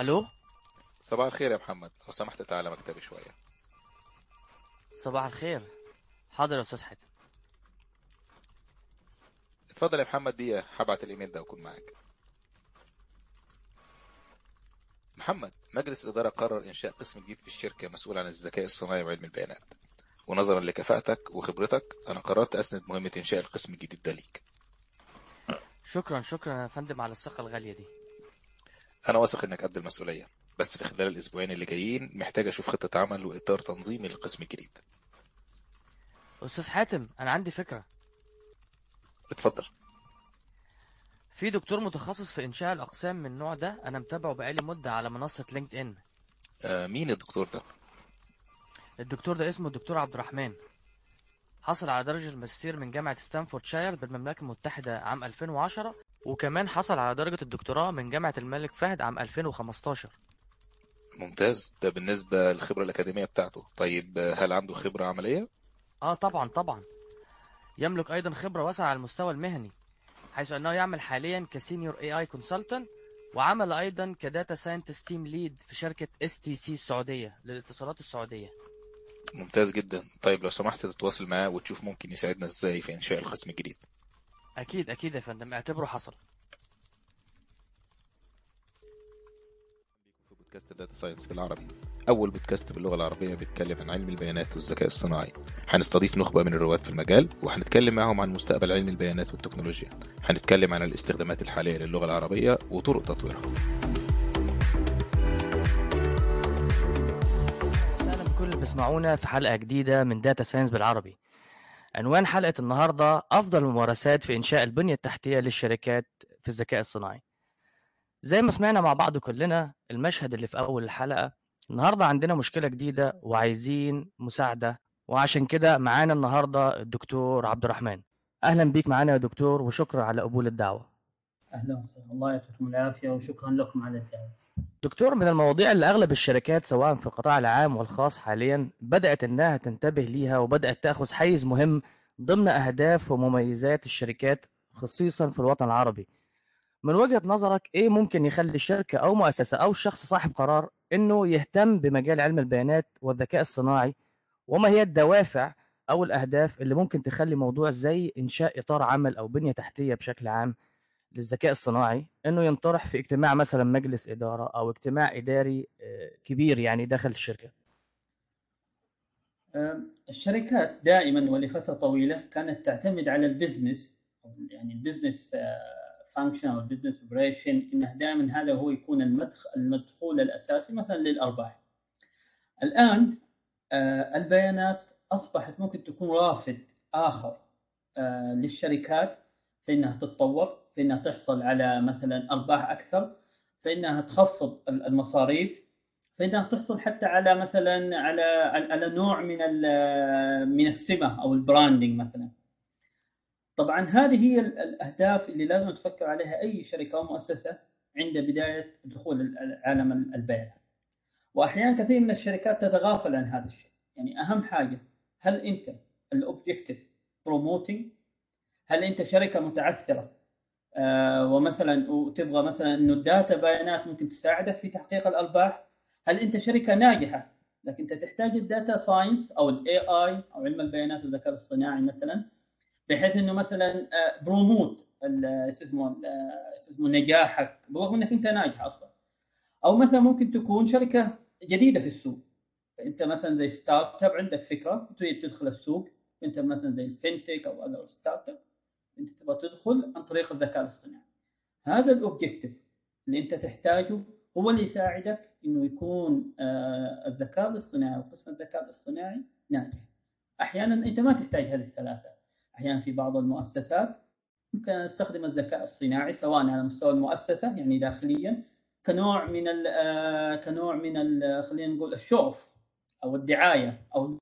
ألو؟ صباح الخير يا محمد. لو سمحت تعالى مكتبي شوية. صباح الخير. حاضر يا أستاذ حاتم. اتفضل يا محمد دقيقة. هبعت الإيميل ده وأكون معاك. محمد مجلس الإدارة قرر إنشاء قسم جديد في الشركة مسؤول عن الذكاء الصناعي وعلم البيانات. ونظرا لكفاءتك وخبرتك أنا قررت أسند مهمة إنشاء القسم الجديد ده ليك. شكرا شكرا يا فندم على الثقة الغالية دي. أنا واثق إنك قد المسؤولية بس في خلال الأسبوعين اللي جايين محتاج أشوف خطة عمل وإطار تنظيمي للقسم الجديد. أستاذ حاتم أنا عندي فكرة. اتفضل. في دكتور متخصص في إنشاء الأقسام من النوع ده أنا متابعه بقالي مدة على منصة لينكد ان آه مين الدكتور ده؟ الدكتور ده اسمه الدكتور عبد الرحمن. حصل على درجة الماجستير من جامعة ستافوردشاير بالمملكة المتحدة عام 2010 وكمان حصل على درجة الدكتوراه من جامعة الملك فهد عام 2015 ممتاز. ده بالنسبة للخبرة الأكاديمية بتاعته. طيب آه، هل عنده خبرة عملية؟ آه طبعا طبعا. يملك أيضا خبرة واسعة على المستوى المهني حيث أنه يعمل حاليا ك senior AI consultant وعمل أيضا ك data scientist team lead في شركة STC السعودية للاتصالات السعودية. ممتاز جدا. طيب لو سمحت تتواصل معاه وتشوف ممكن يساعدنا إزاي في إنشاء القسم الجديد. أكيد أكيد يا فندم. اعتبره حصل. في بودكاست Data Science بالعربي أول بودكاست باللغة العربية بيتكلم عن علم البيانات والذكاء الصناعي. هنستضيف نخبة من الرواد في المجال وهنتكلم معهم عن مستقبل علم البيانات والتكنولوجيا. هنتكلم عن الاستخدامات الحالية للغة العربية وطرق تطويرها. أهلا بكل اللي بيسمعونا في حلقة جديدة من Data Science بالعربي. عنوان حلقة النهاردة أفضل الممارسات في إنشاء البنية التحتية للشركات في الذكاء الصناعي. زي ما سمعنا مع بعض كلنا المشهد اللي في أول الحلقة النهاردة عندنا مشكلة جديدة وعايزين مساعدة وعشان كده معانا النهاردة الدكتور عبد الرحمن. أهلا بيك معانا يا دكتور وشكرا على قبول الدعوة. أهلا وسهلا. الله يعطيكم العافية وشكرا لكم على الدعوة. دكتور من المواضيع اللي أغلب الشركات سواء في القطاع العام والخاص حاليا بدأت إنها تنتبه ليها وبدأت تأخذ حيز مهم ضمن أهداف ومميزات الشركات خصيصا في الوطن العربي. من وجهة نظرك إيه ممكن يخلي الشركة أو مؤسسة أو شخص صاحب قرار إنه يهتم بمجال علم البيانات والذكاء الصناعي؟ وما هي الدوافع أو الأهداف اللي ممكن تخلي موضوع زي إنشاء إطار عمل أو بنية تحتية بشكل عام للذكاء الصناعي إنه ينطرح في اجتماع مثلا مجلس إدارة أو اجتماع إداري آه، كبير يعني داخل الشركة أم، الشركات دائما ولفترة طويلة كانت تعتمد على ال business يعني ال business function أو ال business operation إنه دائما هذا هو يكون المدخل المدخول الأساسي مثلا للأرباح. الآن آه، البيانات أصبحت ممكن تكون رافد آخر آه، للشركات في إنها تتطور، في انها تحصل على مثلا أرباح أكثر، في انها تخفض المصاريف، في انها تحصل حتى على مثلا على على نوع من من السمة أو البراندنج مثلا. طبعا هذه هي ال- الأهداف اللي لازم تفكر عليها أي شركة أو مؤسسة عند بداية دخول عالم البيانات. واحيانا كثير من الشركات تتغافل عن هذا الشيء، يعني أهم حاجة هل أنت ال objective promoting هل أنت شركة متعثرة ومثلا وتبغى مثلا إنه ال data بيانات ممكن تساعدك في تحقيق الارباح هل أنت شركة ناجحة؟ لكن أنت تحتاج ال data science أو ال AI أو علم البيانات والذكاء الصناعي مثلا بحيث إنه مثلا promote اسمه اسمه نجاحك برغم إنك أنت ناجح أصلا. أو مثلا ممكن تكون شركة جديدة في السوق. فأنت مثلا زي startup عندك فكرة تريد تدخل السوق. أنت مثلا زي ال fintech أو startup انت تبغى تدخل عن طريق الذكاء الاصطناعي. هذا ال objective اللي انت تحتاجه هو اللي يساعدك إنه يكون آه الذكاء الاصطناعي وقسم الذكاء الاصطناعي ناجح. أحيانا أنت ما تحتاج هذه الثلاثة. أحيانا في بعض المؤسسات ممكن أستخدم الذكاء الصناعي سواء على مستوى المؤسسة يعني داخليا كنوع من ال كنوع من خلينا نقول الشوف أو الدعاية أو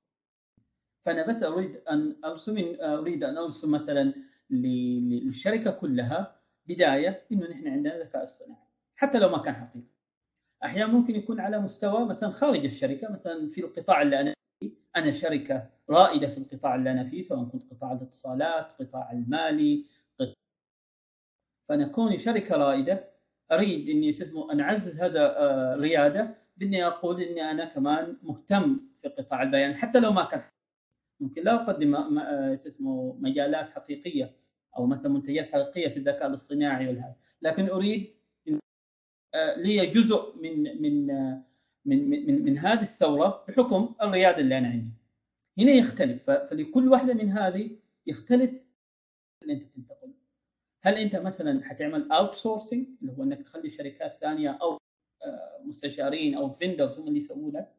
فأنا بس أريد أن أرسم أريد أن أرسم مثلا للشركة كلها بداية إنه نحن عندنا ذكاء اصطناعي حتى لو ما كان حقيقي. أحيانا ممكن يكون على مستوى مثلا خارج الشركة مثلا في القطاع اللي أنا فيه أنا شركة رائدة في القطاع اللي أنا فيه سواء كنت قطاع الاتصالات قطاع المالي قطاع فأنا كوني شركة رائدة أريد إني اسمه أنا أعزز هذا الرياده بإني أقول إني أنا كمان مهتم في قطاع البيان حتى لو ما كان ممكن لا أقدم اسمه مجالات حقيقية أو مثلا منتجات حقيقيه في الذكاء الاصطناعي والهذا. لكن أريد لي جزء من من من من, من هذه الثورة بحكم الرياده اللي أنا عندي. هنا يختلف. فلكل واحدة من هذه يختلف اللي أنت تنتقل. هل أنت مثلا حتعمل outsourcing اللي هو إنك تخلي شركات ثانية أو مستشارين أو vendors هم اللي يسووا لك؟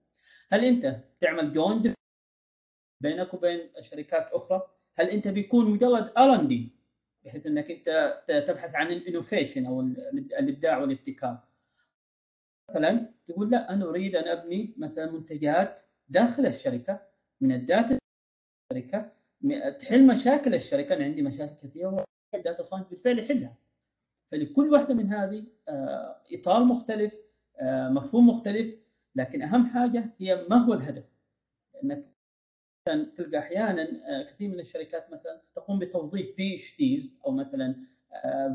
هل أنت تعمل joint بينك وبين شركات أخرى؟ هل أنت بيكون مجرد R and D بحيث إنك أنت تبحث عن ال innovation أو الإبداع والابتكار. مثلا تقول لا أنا أريد أن أبني مثلا منتجات داخل الشركة من ال data الشركة تحل مشاكل الشركة. أنا عندي مشاكل كثيرة وال data science بالفعل يحلها. فلكل واحدة من هذه إطار مختلف مفهوم مختلف لكن أهم حاجة هي ما هو الهدف؟ لانك تلقى أحيانا كثير من الشركات مثلا تقوم بتوظيف PhDs أو مثلا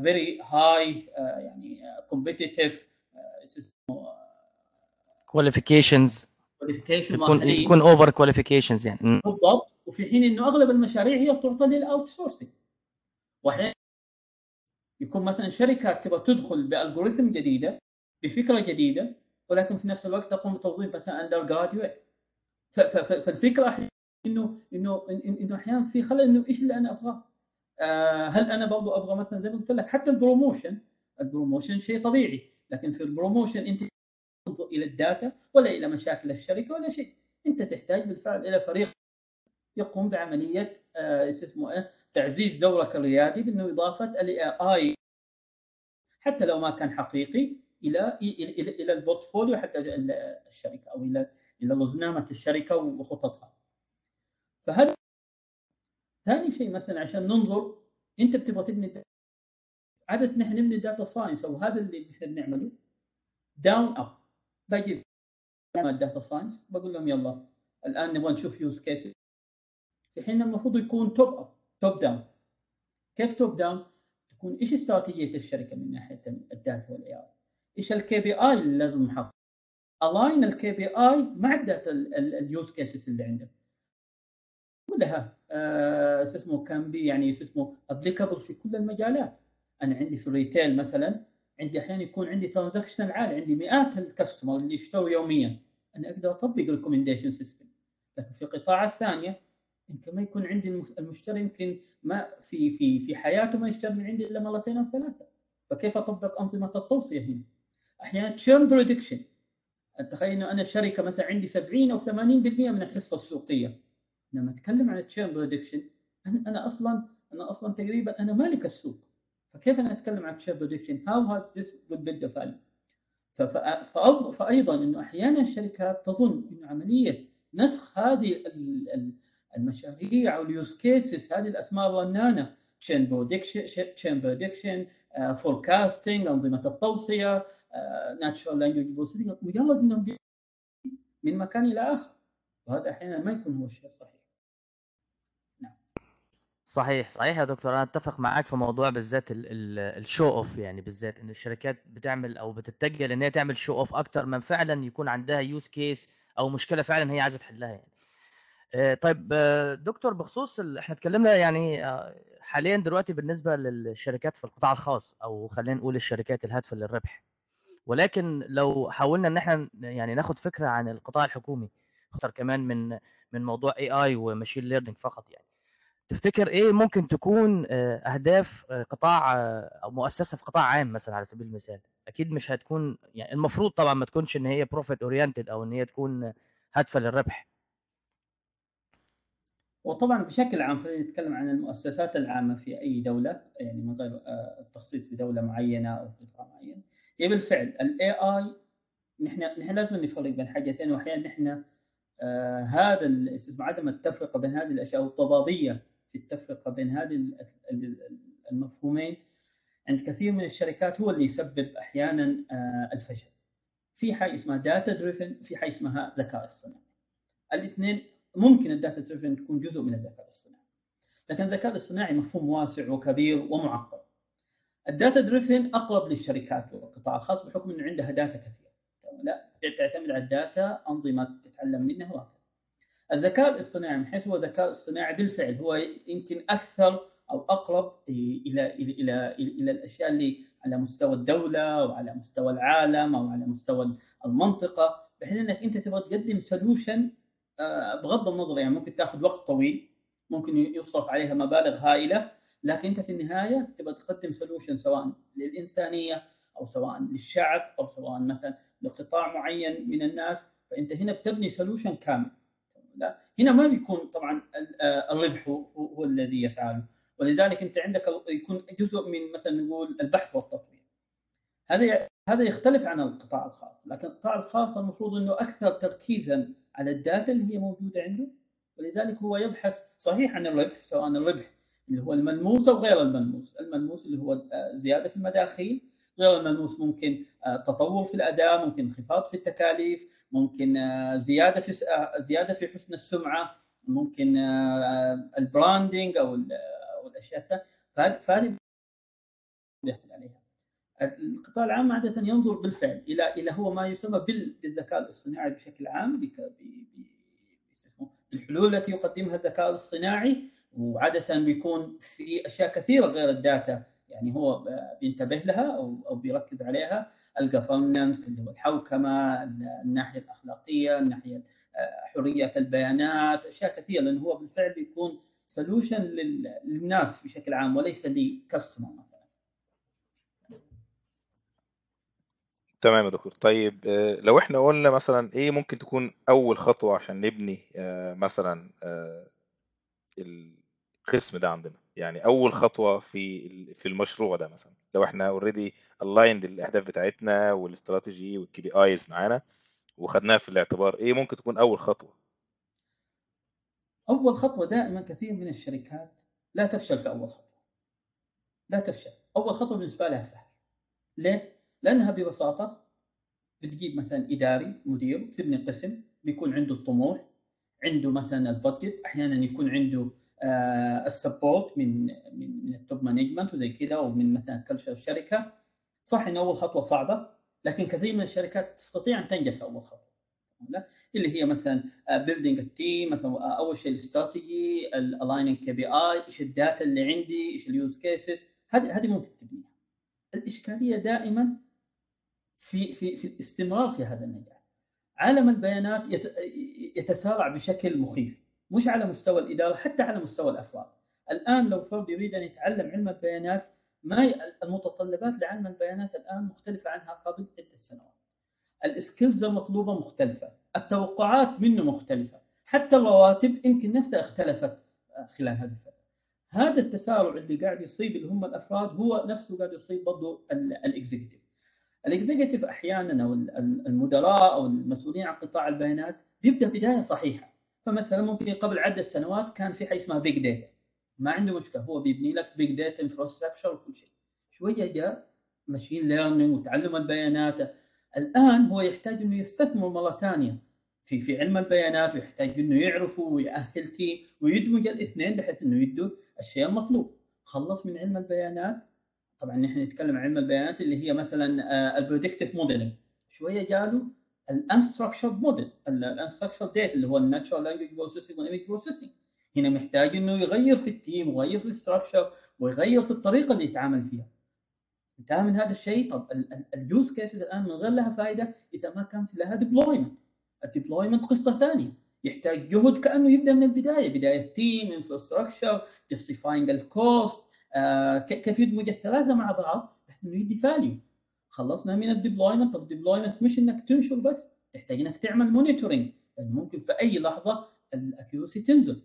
very high يعني competitive كواليفيكيشنز يكون يكون اوفر كواليفيكيشنز يعني. بالضبط. وفي حين إنه أغلب المشاريع هي تعطى لل outsourcing واحيانا يكون مثلا شركات تبغى تدخل ب algorithm جديدة بفكرة جديدة ولكن في نفس الوقت تقوم بتوظيف مثلا undergraduate فالفكرة أحيانا إنه إنه إنه أحيانا في خلل إنه إيش اللي أنا أبغاه؟ آه هل أنا برضو أبغى مثلا زي ما قلت لك حتى ال promotion ال promotion شيء طبيعي لكن في ال promotion أنت تنظر إلى ال data ولا إلى مشاكل الشركة ولا شيء أنت تحتاج بالفعل إلى فريق يقوم بعملية آه اسمه إيه تعزيز دورك الريادي بأنه إضافة ال AI حتى لو ما كان حقيقي إلى إلى إلى ال portfolio حق الشركة أو إلى إلى رزنامه الشركة وخططها. فهذا ثاني شيء مثلا عشان ننظر أنت بتبغى تبني عادة نحن نبني data science أو هذا اللي نحن بنعمله down up بجيب ال data science بقول لهم يلا الآن نبغى نشوف use case في حين المفروض يكون top up top down كيف top down؟ تكون إيش استراتيجية الشركة من ناحية ال data وال AI؟ إيش ال KPI اللي لازم نحط؟ align ال KPI مع ال data ال use cases اللي عندك. كلها آه اسمه كان بي يعني اسمه applicable في كل المجالات. أنا عندي في ال retail مثلا عندي أحيانا يكون عندي transactional عالي عندي مئات ال customer اللي يشتروا يوميا. أنا أقدر أطبق recommendation system لكن في القطاع الثانية يمكن ما يكون عندي المشتري يمكن ما في في في حياته ما يشتري من عندي إلا مرتين أو ثلاثة. فكيف أطبق أنظمة التوصية هنا؟ أحيانا churn prediction تخيل إنه أنا شركة مثلا عندي 70 أو 80% من الحصة السوقية. لما أتكلم عن ال churn prediction أنا أنا أصلا أنا أصلا تقريبا أنا مالك السوق. فكيف أنا أتكلم عن ال churn prediction؟ how has this build the value فايضا إنه أحيانا الشركات تظن إنه عملية نسخ هذه المشاريع أو ال use cases هذه الأسماء الرنانة. churn prediction churn prediction forecasting أنظمة التوصية natural language processing مجرد انهم من مكان إلى آخر. وهذا أحيانا ما يكون هو الشيء الصحيح. صحيح صحيح يا دكتور. أنا أتفق معاك في موضوع بالذات ال show off يعني بالذات إن الشركات بتعمل أو بتتجه لإن هي تعمل show off أكتر من فعلا يكون عندها use case أو مشكلة فعلا هي عايزة تحلها يعني. طيب دكتور بخصوص ال... إحنا اتكلمنا يعني حاليا دلوقتي بالنسبة للشركات في القطاع الخاص أو خلينا نقول الشركات الهادفة للربح. ولكن لو حاولنا إن إحنا يعني ناخد فكرة عن القطاع الحكومي أكتر كمان من من موضوع AI و machine learning فقط يعني. تفتكر إيه ممكن تكون أهداف قطاع أو مؤسسة في قطاع عام مثلا على سبيل المثال؟ أكيد مش هتكون يعني المفروض طبعا ما تكونش إن هي profit oriented أو إن هي تكون هادفة للربح. وطبعا بشكل عام خلينا نتكلم عن المؤسسات العامة في أي دولة يعني من غير التخصيص بدولة معينة أو قطاع معين. هي بالفعل ال AI نحن نحن لازم نفرق بين حاجتين واحيانا نحن آه هذا عدم التفرقة بين هذه الأشياء والتضاديه في التفرقة بين هذه المفهومين عند كثير من الشركات هو اللي يسبب أحيانا آه الفشل. في حاجة اسمها data driven في حاجة اسمها ذكاء اصطناعي. الاثنين ممكن ال data driven تكون جزء من الذكاء الاصطناعي. لكن الذكاء الاصطناعي مفهوم واسع وكبير ومعقد. ال data driven أقرب للشركات والقطاع الخاص بحكم إنه عندها data كثيره لا تعتمد على ال data أنظمة تتعلم منها وهكذا الذكاء الاصطناعي من حيث هو الذكاء الاصطناعي بالفعل هو يمكن أكثر أو أقرب إلى إلى إلى إلى, إلى الأشياء اللي على مستوى الدولة وعلى مستوى العالم أو على مستوى المنطقة بحيث إنك أنت تبغى تقدم solution آه، بغض النظر يعني ممكن تاخذ وقت طويل ممكن يصرف عليها مبالغ هائلة لكن أنت في النهاية تبغى تقدم solution سواء للإنسانية أو سواء للشعب أو سواء مثلا لقطاع معين من الناس فأنت هنا بتبني solution كامل. لا. هنا ما بيكون طبعا آه، الربح هو, الذي يسعى له ولذلك أنت عندك يكون جزء من مثلا نقول البحث والتطوير هذا هذا يختلف عن القطاع الخاص. لكن القطاع الخاص المفروض إنه أكثر تركيزا على ال data اللي هي موجودة عنده. ولذلك هو يبحث صحيح عن الربح سواء الربح اللي هو الملموس أو غير الملموس، الملموس اللي هو آه، زيادة في المداخيل، غير الملموس ممكن آه، تطور في الأداء، ممكن انخفاض في التكاليف، ممكن آه، زيادة في زيادة في حسن السمعة، ممكن ال branding أو الأشياء الثانية، فهذه عليها. القطاع العام عادة ينظر بالفعل إلى إلى هو ما يسمى بالذكاء الاصطناعي بشكل عام بالحلول التي يقدمها الذكاء الاصطناعي وعادة بيكون في أشياء كثيرة غير الداتا يعني هو بينتبه لها أو أو بيركز عليها. الجفرنس اللي هو الحوكمة الناحية الأخلاقية الناحية حرية البيانات أشياء كثيرة لأنه هو بالفعل بيكون solution للناس بشكل عام وليس ل customer مثلا. تمام يا دكتور. طيب آه، لو إحنا قلنا مثلا إيه ممكن تكون أول خطوة عشان نبني آه، مثلا آه، القسم ده عندنا؟ يعني أول خطوة في في المشروع ده مثلا لو إحنا already align الأهداف بتاعتنا وال strategy وال KPIs معانا وخدناها في الاعتبار إيه ممكن تكون أول خطوة؟ أول خطوة دائما كثير من الشركات لا تفشل في أول خطوة. لا تفشل. أول خطوة بالنسبة لها سهل. ليه؟ لأنها ببساطة بتجيب مثلا إداري مدير بتبني قسم بيكون عنده الطموح عنده مثلا ال budget أحيانا يكون عنده ال support من من من ال top management وزي كذا ومن مثلا culture الشركة صح إن أول خطوة صعبة لكن كثير من الشركات تستطيع أن تنجح في أول خطوة. اللي هي مثلا building ال team مثلا آه، أول شيء ال strategy ال aligning KPI إيش ال data اللي عندي إيش ال use cases هذه هذه ممكن تبنيها. الإشكالية دائما في في في الاستمرار في هذا النجاح عالم البيانات يتسارع بشكل مخيف. مش على مستوى الإدارة حتى على مستوى الأفراد. الآن لو فرد يريد أن يتعلم علم البيانات ما المتطلبات لعلم البيانات الآن مختلفة عنها قبل عدة سنوات. ال skills المطلوبة مختلفة التوقعات منه مختلفة حتى الرواتب يمكن نفسها اختلفت خلال هذه الفترة. هذا التسارع اللي قاعد يصيب اللي هم الأفراد هو نفسه قاعد يصيب برضه ال executive ال executive أحيانا أو المدراء أو المسؤولين عن قطاع البيانات بيبدأ بداية صحيحة. فمثلا ممكن قبل عدة سنوات كان في حاجة اسمها big data ما عنده مشكلة هو بيبني لك big data infrastructure وكل شيء. شوية جاء machine learning وتعلم البيانات. الآن هو يحتاج إنه يستثمر مرة ثانية في في علم البيانات ويحتاج إنه يعرفوا ويأهل team ويدمج الاثنين بحيث إنه يدوا الشيء المطلوب. خلص من علم البيانات. طبعا نحن نتكلم عن علم البيانات اللي هي مثلا ال predictive modeling شوية قالوا ال unstructured model ال unstructured data اللي هو ال natural language processing وال image processing هنا محتاج إنه يغير في ال team ويغير في ال structure ويغير في الطريقة اللي يتعامل فيها. انتهى من هذا الشيء؟ طب ال use cases الآن من غير لها فائده إذا ما كان في لها deployment ال deployment قصة ثانية. يحتاج جهد كأنه يبدأ من البداية. بداية team infrastructure justifying ال cost كيف يدمج الثلاثة مع بعض بحيث إنه يدي value خلصنا من ال deployment. طب ال deployment مش إنك تنشر بس تحتاج إنك تعمل monitoring لأنه ممكن في أي لحظة ال accuracy تنزل.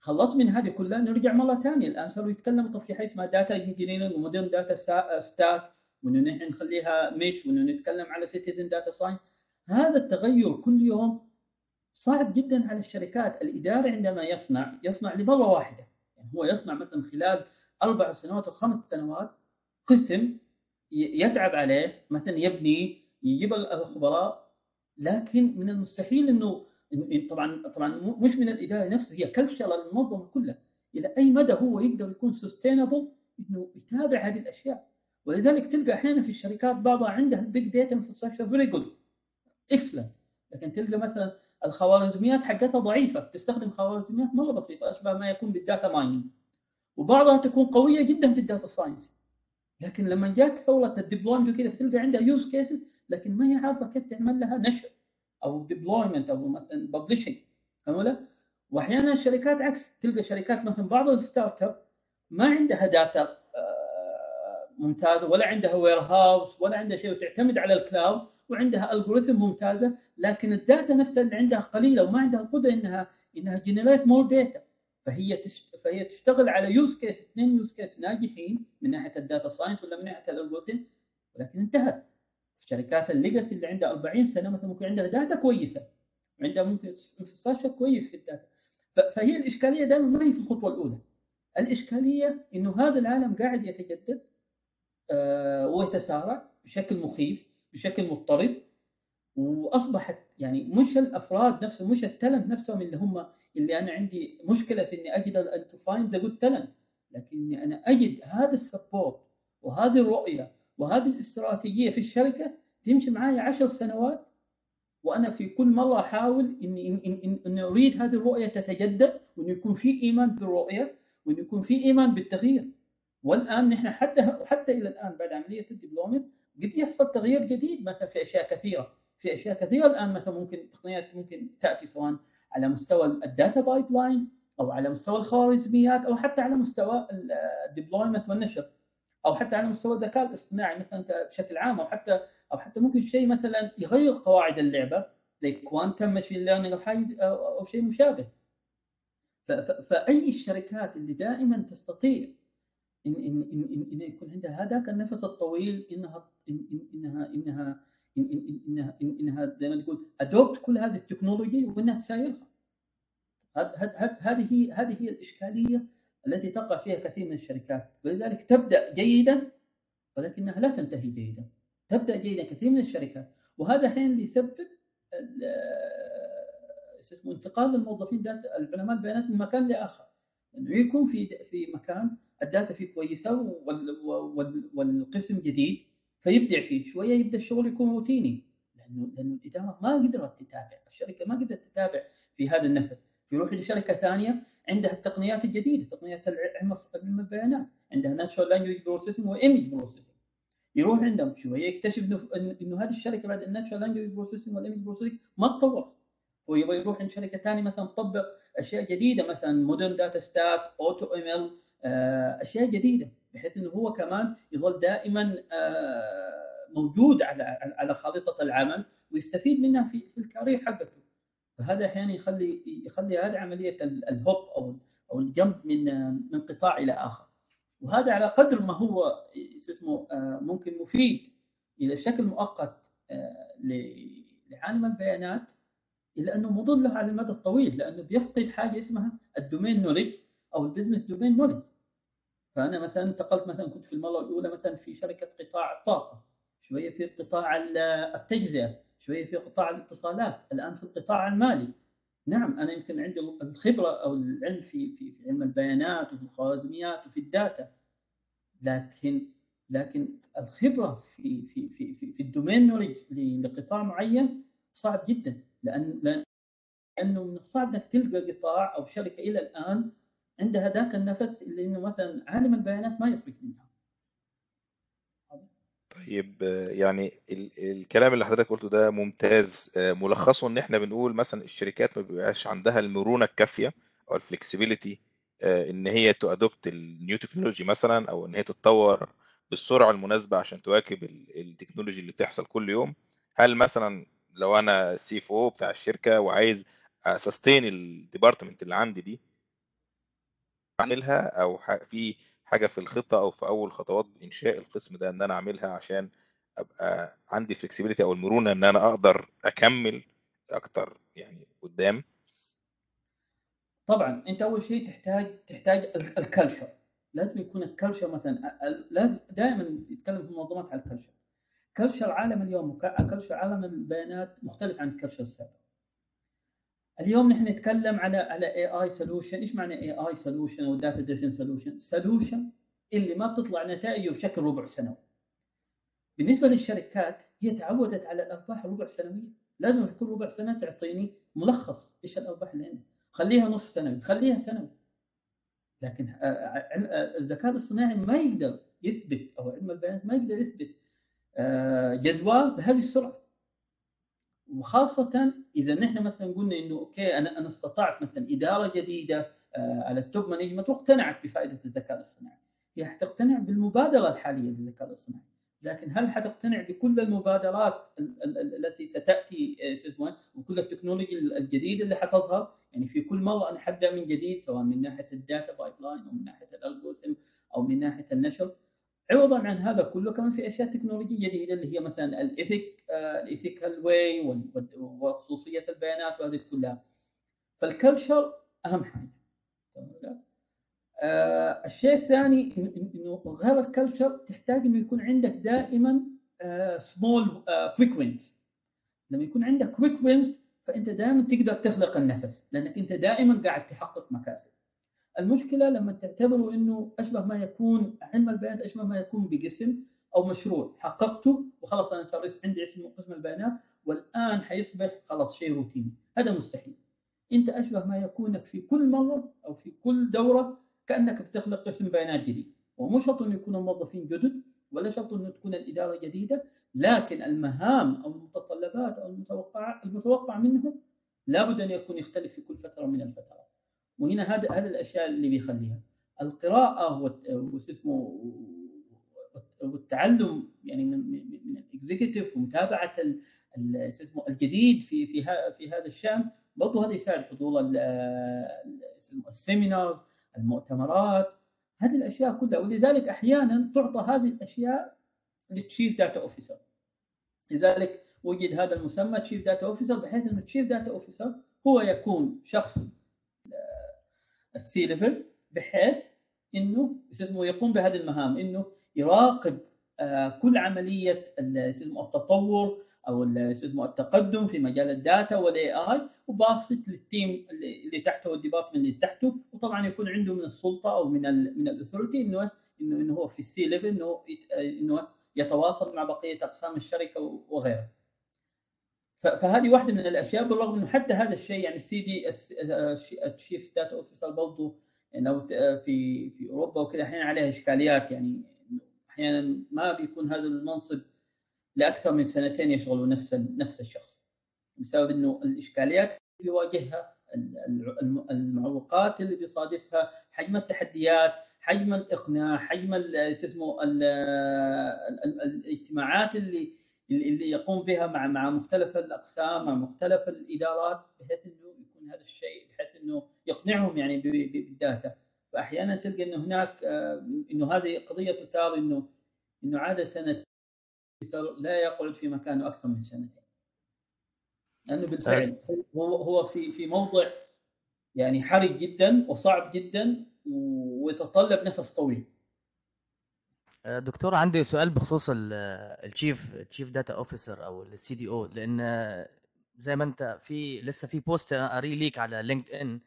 خلص من هذه كلها نرجع مرة ثانية. الآن صاروا يتكلموا طب في حاجة اسمها data engineering و modern data stack وإنه نحن نخليها مش وإنه نتكلم على citizen data science هذا التغير كل يوم صعب جدا على الشركات. الإدارة عندما يصنع يصنع لمرة واحدة. يعني هو يصنع مثلا خلال أربع سنوات أو خمس سنوات قسم يتعب عليه مثلا يبني يجيب الخبراء لكن من المستحيل إنه طبعا طبعا مش من الإدارة نفسه هي culture المنظمه كلها. إلى أي مدى هو يقدر يكون sustainable إنه يتابع هذه الأشياء. ولذلك تلقى أحيانا في الشركات بعضها عندها ال big data infrastructure very good excellent لكن تلقى مثلا الخوارزميات حقتها ضعيفة. تستخدم خوارزميات مرة بسيطة أشبه ما يكون بال data mining وبعضها تكون قوية جدا في ال data science لكن لما جات ثورة ال deployment وكذا تلقى عندها use cases لكن ما هي عارفة كيف تعمل لها نشر أو deployment أو مثلا publishing فهمت؟ واحيانا الشركات عكس تلقى شركات مثلا بعض ال startup ما عندها data ممتازة ولا عندها warehouse ولا عندها شيء وتعتمد على ال cloud وعندها algorithm ممتازة لكن ال data نفسها اللي عندها قليلة وما عندها القدرة إنها إنها generate more data فهي. فهي تشتغل على use case اثنين use case ناجحين من ناحية ال data science ولا من ناحية ال algorithm ولكن انتهت شركات ال legacy اللي عندها 40 سنة مثلا ممكن عندها data كويسة عندها ممكن infrastructure كويس في ال data فهي الإشكالية دائما ما هي في الخطوة الأولى الإشكالية إنه هذا العالم قاعد يتجدد آه ويتسارع بشكل مخيف بشكل مضطرب وأصبحت يعني مش الأفراد نفسهم مش ال talent نفسهم اللي هم اللي أنا عندي مشكلة في إني أجد إن to find the good talent لكني أنا أجد هذا ال support وهذه الرؤية وهذه الاستراتيجية في الشركة تمشي معي عشر سنوات وأنا في كل مرة أحاول اني إن إن إن أريد هذه الرؤية تتجدد وإنه يكون في إيمان بالرؤية وإنه يكون في إيمان بالتغيير. والآن نحن حتى حتى إلى الآن بعد عملية ال deployment قد يحصل تغيير جديد مثلا في أشياء كثيرة. في أشياء كثيرة الآن مثلا ممكن تقنيات ممكن تأتي سواء على مستوى ال data pipeline أو على مستوى الخوارزميات أو حتى على مستوى ال deployment والنشر أو حتى على مستوى الذكاء الاصطناعي مثلا بشكل عام أو حتى أو حتى ممكن شيء مثلا يغير قواعد اللعبة زي quantum machine learning أو حاجة أو شيء مشابه. فأي الشركات اللي دائما تستطيع ان ان ان, إن يكون عندها هذاك النفس الطويل انها إن انها إنها إن انها إنها زي ما تقول ادوبت كل هذه التكنولوجي وإنها تسايرها هذه هي هذه هي الإشكالية التي تقع فيها كثير من الشركات. ولذلك تبدأ جيدا ولكنها لا تنتهي جيدا. تبدأ جيدا كثير من الشركات. وهذا أحيانا يسبب اسمه انتقال الموظفين data العلماء البيانات من مكان لآخر. انه يكون في في مكان ال data فيه كويسة والقسم جديد. فيبدع فيه شوية يبدأ الشغل يكون روتيني. لأنه لأنه الإدارة ما قدرت تتابع الشركة ما قدرت تتابع في هذا النفس. يروح لشركة ثانية عندها التقنيات الجديدة تقنيات علم البيانات. عندها natural language processing و image processing يروح عندهم شوية يكتشف إنه إنه هذه الشركة بعد ال natural language processing وال image processing ما تطور ويبغى يروح عند شركة ثانية مثلا تطبق أشياء جديدة مثلا modern data stack AutoML أشياء جديدة بحيث إنه هو كمان يظل دائما موجود على على خارطه العمل ويستفيد منها في في ال career حقته. فهذا أحيانا يخلي يخلي هذه عملية ال hop أو أو ال jump من من قطاع إلى آخر. وهذا على قدر ما هو اسمه ممكن مفيد إلى شكل مؤقت لعالم البيانات إلا أنه مضر على المدى الطويل لأنه بيفقد حاجة اسمها ال domain knowledge أو ال business domain knowledge فأنا مثلا انتقلت مثلا كنت في المرة الأولى مثلا في شركة قطاع الطاقة. شوية في قطاع التجزئة شوية في قطاع الاتصالات. الآن في القطاع المالي. نعم أنا يمكن عندي الخبرة أو العلم في في, في علم البيانات وفي الخوارزميات وفي ال data. لكن لكن الخبرة في في في في, في الدومين نولج لقطاع معين صعب جدا. لأن لأنه من الصعب إنك تلقى قطاع أو شركة إلى الآن عندها ذاك النفس اللي إنه مثلا عالم البيانات ما يخرج منها. طيب يعني الكلام اللي حضرتك قلته ده ممتاز. ملخصه إن إحنا بنقول مثلا الشركات ما بيبقاش عندها المرونة الكافية أو ال flexibility إن هي to adopt ال new technology مثلا أو إن هي تتطور بالسرعة المناسبة عشان تواكب التكنولوجي اللي بتحصل كل يوم. هل مثلا لو أنا CF أو بتاع الشركة وعايز sustain ال department اللي عندي دي أعملها أو في حاجة في الخطة أو في أول خطوات إنشاء القسم ده إن أنا أعملها عشان أبقى عندي flexibility أو المرونة إن أنا أقدر أكمل أكتر يعني قدام. طبعا أنت أول شيء تحتاج تحتاج ال culture لازم يكون ال culture مثلا لازم دائما يتكلم في المنظمات على ال culture culture عالم اليوم culture عالم البيانات مختلف عن ال culture السابق. اليوم نحن نتكلم على على AI solution إيش معنى AI solution أو data driven solution solution اللي ما بتطلع نتائجه بشكل ربع سنوي بالنسبة للشركات هي تعودت على الأرباح الربع سنوية. لازم كل ربع سنة تعطيني ملخص إيش الأرباح اللي عندك خليها نص سنوي خليها سنوي. لكن آه، آه، الذكاء الاصطناعي ما يقدر يثبت أو علم البيانات ما يقدر يثبت جدوى بهذه السرعة. وخاصة إذا نحن مثلا قلنا إنه okay أنا أنا استطعت مثلا إدارة جديدة على ال top management واقتنعت بفائدة الذكاء الاصطناعي. هي حتقتنع بالمبادرة الحالية للذكاء الاصطناعي. لكن هل حتقتنع بكل المبادرات التي ستأتي اسمه وكل التكنولوجيا الجديده اللي حتظهر؟ يعني في كل مرة أنا حبدأ من جديد سواء من ناحية ال data pipeline أو من ناحية ال algorithm أو من ناحية النشر عوضا عن هذا كله كمان في أشياء تكنولوجية جديدة اللي هي مثلا ال ethic ال ethical way وخصوصية البيانات وهذه كلها. فال culture أهم حاجة. آه الشيء الثاني إنه غير ال culture تحتاج إنه يكون عندك دائما small quick wins لما يكون عندك quick wins فأنت دائما تقدر تخلق النفس لأنك أنت دائما قاعد تحقق مكاسب. المشكلة لما تعتبروا إنه أشبه ما يكون علم البيانات أشبه ما يكون بقسم أو مشروع حققته وخلاص أنا صار عندي اسم قسم البيانات والآن حيصبح خلاص شيء روتيني. هذا مستحيل. أنت أشبه ما يكونك في كل مرة أو في كل دورة كأنك بتخلق قسم بيانات جديد. ومو شرط إنه يكون الموظفين جدد ولا شرط إنه تكون الإدارة جديدة لكن المهام أو المتطلبات أو المتوقع المتوقع منهم لابد أن يكون يختلف في كل فترة من الفترات. وهنا هذا هذه الأشياء اللي بيخليها. القراءة واسمه والتعلم يعني من من ال executive ومتابعة اسمه الجديد في في في هذا الشأن. برضه هذا يساعد حضور ال seminars المؤتمرات. هذه الأشياء كلها. ولذلك أحيانا تعطى هذه الأشياء لل chief data officer لذلك وجد هذا المسمى chief data officer بحيث إنه ال chief data officer هو يكون شخص ال C level بحيث إنه يقوم بهذه المهام إنه يراقب كل عملية التطور أو التقدم في مجال ال data وال AI وباسط لل team اللي تحته وال department اللي تحته وطبعا يكون عنده من السلطة أو من ال من ال authority إنه إنه هو في ال C level إنه إنه يتواصل مع بقية أقسام الشركة وغيرها. فهذه واحدة من الأشياء بالرغم إنه حتى هذا الشيء يعني السي دي ال chief data officer برضه يعني في في أوروبا وكذا أحيانا عليها إشكاليات يعني أحيانا ما بيكون هذا المنصب لأكثر من سنتين يشغلوا نفس نفس الشخص. بسبب إنه الإشكاليات اللي بيواجهها المعوقات اللي بيصادفها حجم التحديات حجم الإقناع حجم شو اسمه الاجتماعات اللي اللي يقوم بها مع مع مختلف الأقسام مع مختلف الإدارات بحيث إنه يكون هذا الشيء بحيث إنه يقنعهم يعني بال data. فأحيانا تلقى إنه هناك إنه هذه قضية تثار إنه إنه عادة لا يقعد في مكانه أكثر من سنتين. لأنه بالفعل هو هو في في موضع يعني حرج جدا وصعب جدا ويتطلب نفس طويل. دكتور عندي سؤال بخصوص ال chief chief data officer أو ال CDO لأن زي ما أنت في لسه في post قاريه ليك على LinkedIn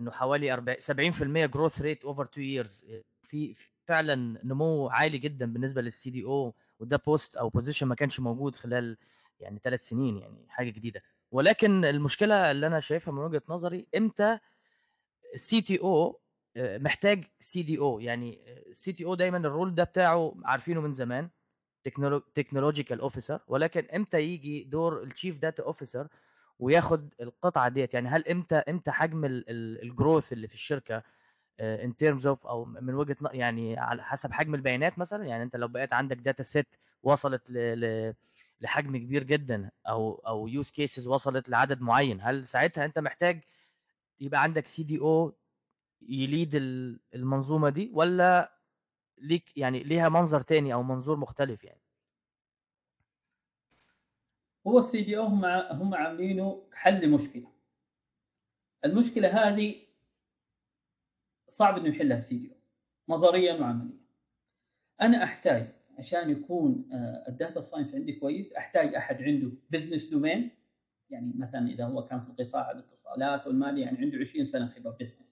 إنه حوالي 40 70% growth rate over 2 years في فعلا نمو عالي جدا بالنسبة لل CDO وده post أو position ما كانش موجود خلال يعني ثلاث سنين يعني حاجة جديدة. ولكن المشكلة اللي أنا شايفها من وجهة نظري إمتى ال CTO محتاج CDO يعني ال CTO دايما ال role ده بتاعه عارفينه من زمان technological officer ولكن إمتى يجي دور ال chief data officer وياخد القطعة ديت؟ يعني هل إمتى إمتى حجم ال growth اللي في الشركة in terms of أو من وجهة يعني على حسب حجم البيانات مثلا؟ يعني أنت لو بقيت عندك data set وصلت. ل... لحجم كبير جدا أو أو use cases وصلت لعدد معين هل ساعتها أنت محتاج يبقى عندك CDO ي lead المنظومة دي ولا ليك يعني ليها منظر تاني أو منظور مختلف يعني؟ هو ال CDO هم هم عاملينه حل لمشكله المشكلة هذه صعب إنه يحلها ال CDO نظريا وعمليا. أنا أحتاج عشان يكون ال data science عندي كويس أحتاج أحد عنده business domain يعني مثلا إذا هو كان في قطاع الاتصالات والمالي يعني عنده 20 سنة خبرة business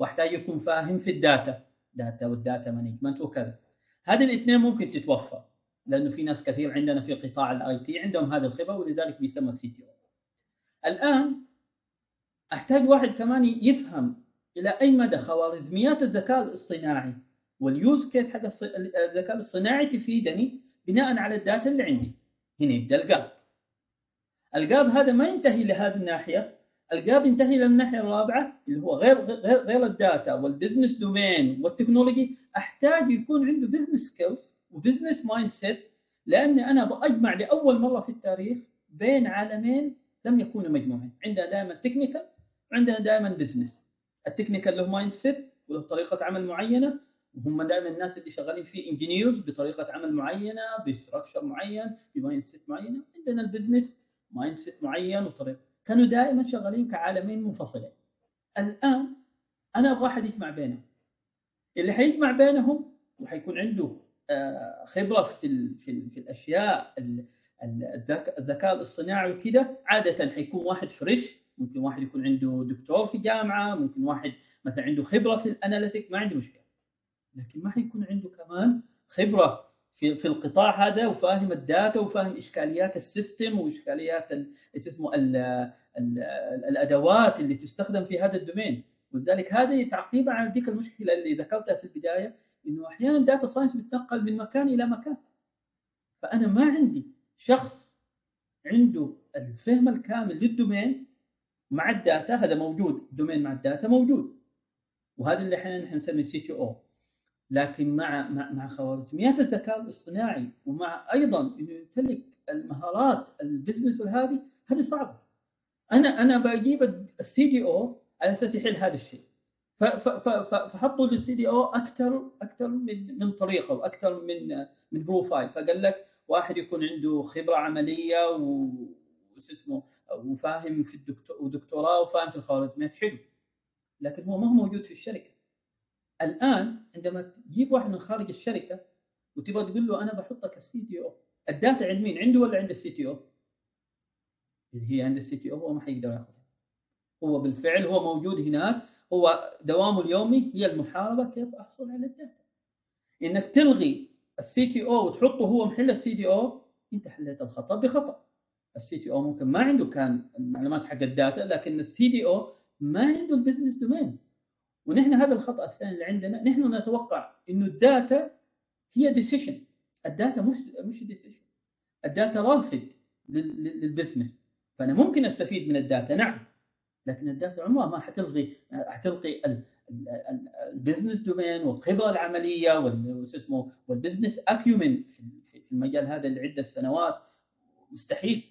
واحتاج يكون فاهم في ال data data وال data management وكذا. هذه الاثنين ممكن تتوفر لأنه في ناس كثير عندنا في قطاع ال IT عندهم هذه الخبرة ولذلك بيسمى ال CTO الآن أحتاج واحد كمان يفهم إلى أي مدى خوارزميات الذكاء الاصطناعي وال use case حق الذكاء الاصطناعي تفيدني بناء على ال data اللي عندي. هنا يبدأ ال gap. ال gap هذا ما ينتهي لهذه الناحية ال gap ينتهي للناحيه الرابعة اللي هو غير غير غير ال data وال business domain وال technology أحتاج يكون عنده business skills و business mindset لأني أنا بجمع لأول مرة في التاريخ بين عالمين لم يكونوا مجموعين. عندنا دائما technical وعندنا دائما business ال technical له mindset وله طريقة عمل معينة وهم دائما الناس اللي شغالين في engineers بطريقة عمل معينة ب structure معين ب mindset معينة. عندنا ال business mindset معين وطريقة كانوا دائما شغالين كعالمين منفصلين. الآن أنا أبغى أحد يجمع بينهم. اللي حيجمع بينهم وحيكون عنده خبرة في في, في الأشياء الذكاء الاصطناعي وكذا عادة حيكون واحد fresh ممكن واحد يكون عنده دكتور في جامعة ممكن واحد مثلا عنده خبرة في ال analytic ما عنده مشكلة. لكن ما حيكون عنده كمان خبرة في في القطاع هذا وفاهم ال data وفاهم إشكاليات ال system وإشكاليات إيش اسمه الأدوات اللي تستخدم في هذا ال domain. ولذلك هذه تعقيبا على ذيك المشكلة اللي ذكرتها في البداية إنه أحيانا data science بتنقل من مكان إلى مكان. فأنا ما عندي شخص عنده الفهم الكامل لل domain مع ال data هذا موجود domain مع ال data موجود. وهذا اللي إحنا نسميه CTO لكن مع مع مع خوارزميات الذكاء الاصطناعي ومع أيضا إنه يمتلك المهارات ال business وهذه هذه صعبة. أنا أنا بجيب ال CDO على أساس يحل هذا الشيء. فحطوا لل CDO أكثر أكثر من من طريقة وأكثر من من profile فقال لك واحد يكون عنده خبرة عملية و اسمه وفاهم في الدكتور ودكتوراه وفاهم في الخوارزميات. حلو. لكن هو ما هو موجود في الشركة. الآن عندما تجيب واحد من خارج الشركة وتبغى تقول له أنا بحطك ال CDO الـ data عند مين؟ عنده ولا عند ال CTO؟ إذا هي عند ال CTO هو ما حيقدر ياخذها هو بالفعل هو موجود هناك هو دوامه اليومي هي المحاربة كيف أحصل على ال data إنك تلغي ال CTO وتحطه هو محل ال CTO أنت حليت الخطأ بخطأ ال CTO ممكن ما عنده كان المعلومات حق ال data لكن ال CDO ما عنده ال business domain ونحن هذا الخطأ الثاني اللي عندنا نحن نتوقع إنه الداتا هي ديسيشن الداتا مش مش ديسيشن الداتا رافد للبزنس فأنا ممكن أستفيد من ال data نعم. لكن ال data عمرها ما حتلغي حتلقي ال business domain والخبرة العملية اسمه وال business acumen في المجال هذا لعدة سنوات. مستحيل.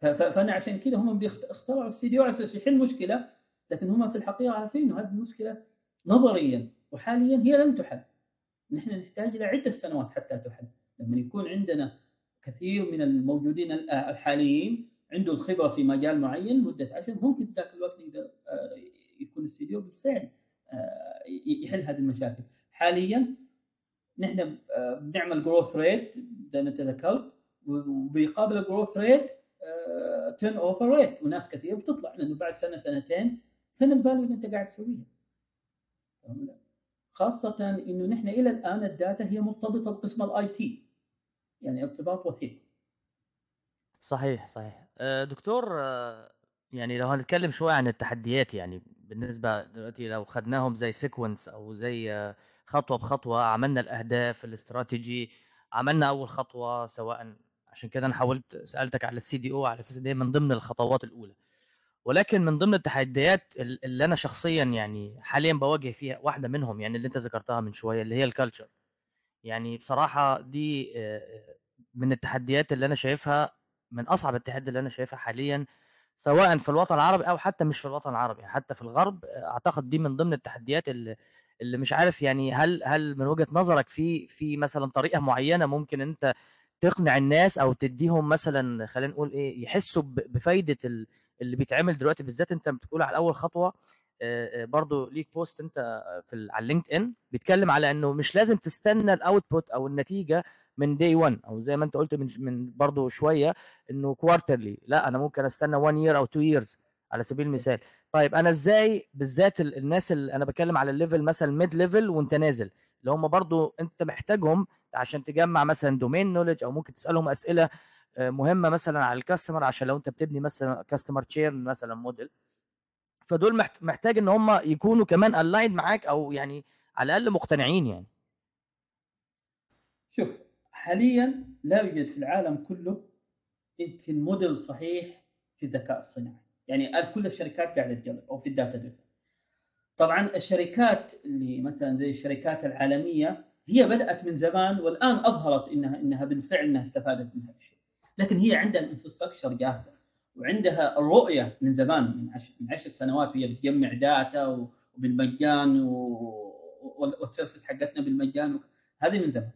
فأنا عشان كذا هم اخترعوا السي دي على أساس يحل مشكلة لكن هم في الحقيقة عارفين إنه هذه المشكلة نظريا وحاليا هي لن تحل. نحن نحتاج إلى عدة سنوات حتى تحل. لما يكون عندنا كثير من الموجودين الحاليين عنده الخبره في مجال معين مدة عشر ممكن في ذاك الوقت يقدر يكون ال CDO بالفعل يحل هذه المشاكل. حاليا نحن بنعمل growth rate زي ما انت ذكرت وبيقابل ال growth rate turnover rate وناس كثير بتطلع لأنه بعد سنة سنتين فين ال value اللي أنت قاعد تسويها؟ خاصة إنه نحن إلى الآن ال data هي مرتبطة بقسم ال IT يعني ارتباط وثيق. صحيح صحيح. دكتور يعني لو هنتكلم شوية عن التحديات يعني بالنسبة دلوقتي لو خدناهم زي sequence أو زي خطوة بخطوة عملنا الأهداف الاستراتيجي عملنا أول خطوة سواء عشان كده أنا حاولت سألتك على ال CDO على أساس إن من ضمن الخطوات الأولى. ولكن من ضمن التحديات اللي أنا شخصيا يعني حاليا بواجه فيها واحدة منهم يعني اللي أنت ذكرتها من شوية اللي هي ال culture يعني بصراحة دي من التحديات اللي أنا شايفها من أصعب التحديات اللي أنا شايفها حاليا سواء في الوطن العربي أو حتى مش في الوطن العربي حتى في الغرب أعتقد دي من ضمن التحديات اللي اللي مش عارف يعني هل هل من وجهة نظرك في في مثلا طريقة معينة ممكن أنت تقنع الناس أو تديهم مثلا خلينا نقول إيه يحسوا بفايدة اللي بيتعمل دلوقتي بالذات أنت بتقول على أول خطوة برضو ليك post أنت في على لينكد إن بيتكلم على إنه مش لازم تستنى ال output أو النتيجة من day 1 أو زي ما أنت قلت من من برضو شوية إنه quarterly لا أنا ممكن أستنى 1 year أو 2 years على سبيل المثال. طيب أنا إزاي بالذات الناس اللي أنا بتكلم على ال level مثلا mid level وأنت نازل اللي هم برضو انت محتاجهم عشان تجمع مثلا domain knowledge أو ممكن تسألهم أسئلة آه، مهمة مثلا على ال customer عشان لو انت بتبني مثلا customer churn مثلا موديل فدول محت- محتاج إن هم يكونوا كمان align معاك أو يعني على الأقل مقتنعين يعني. شوف حاليا لا يوجد في العالم كله يمكن موديل صحيح في الذكاء الصناعي. يعني كل الشركات قاعدة تجرب أو في ال data driven طبعا الشركات اللي مثلا زي الشركات العالمية هي بدأت من زمان والآن أظهرت انها إنها بالفعل إنها استفادت من هذا الشيء. لكن هي عندها ال infrastructure جاهزة وعندها الرؤيه من زمان من عشر, من عشر سنوات وهي بتجمع data وبالمجان وال service حقتنا بالمجان هذه من زمان.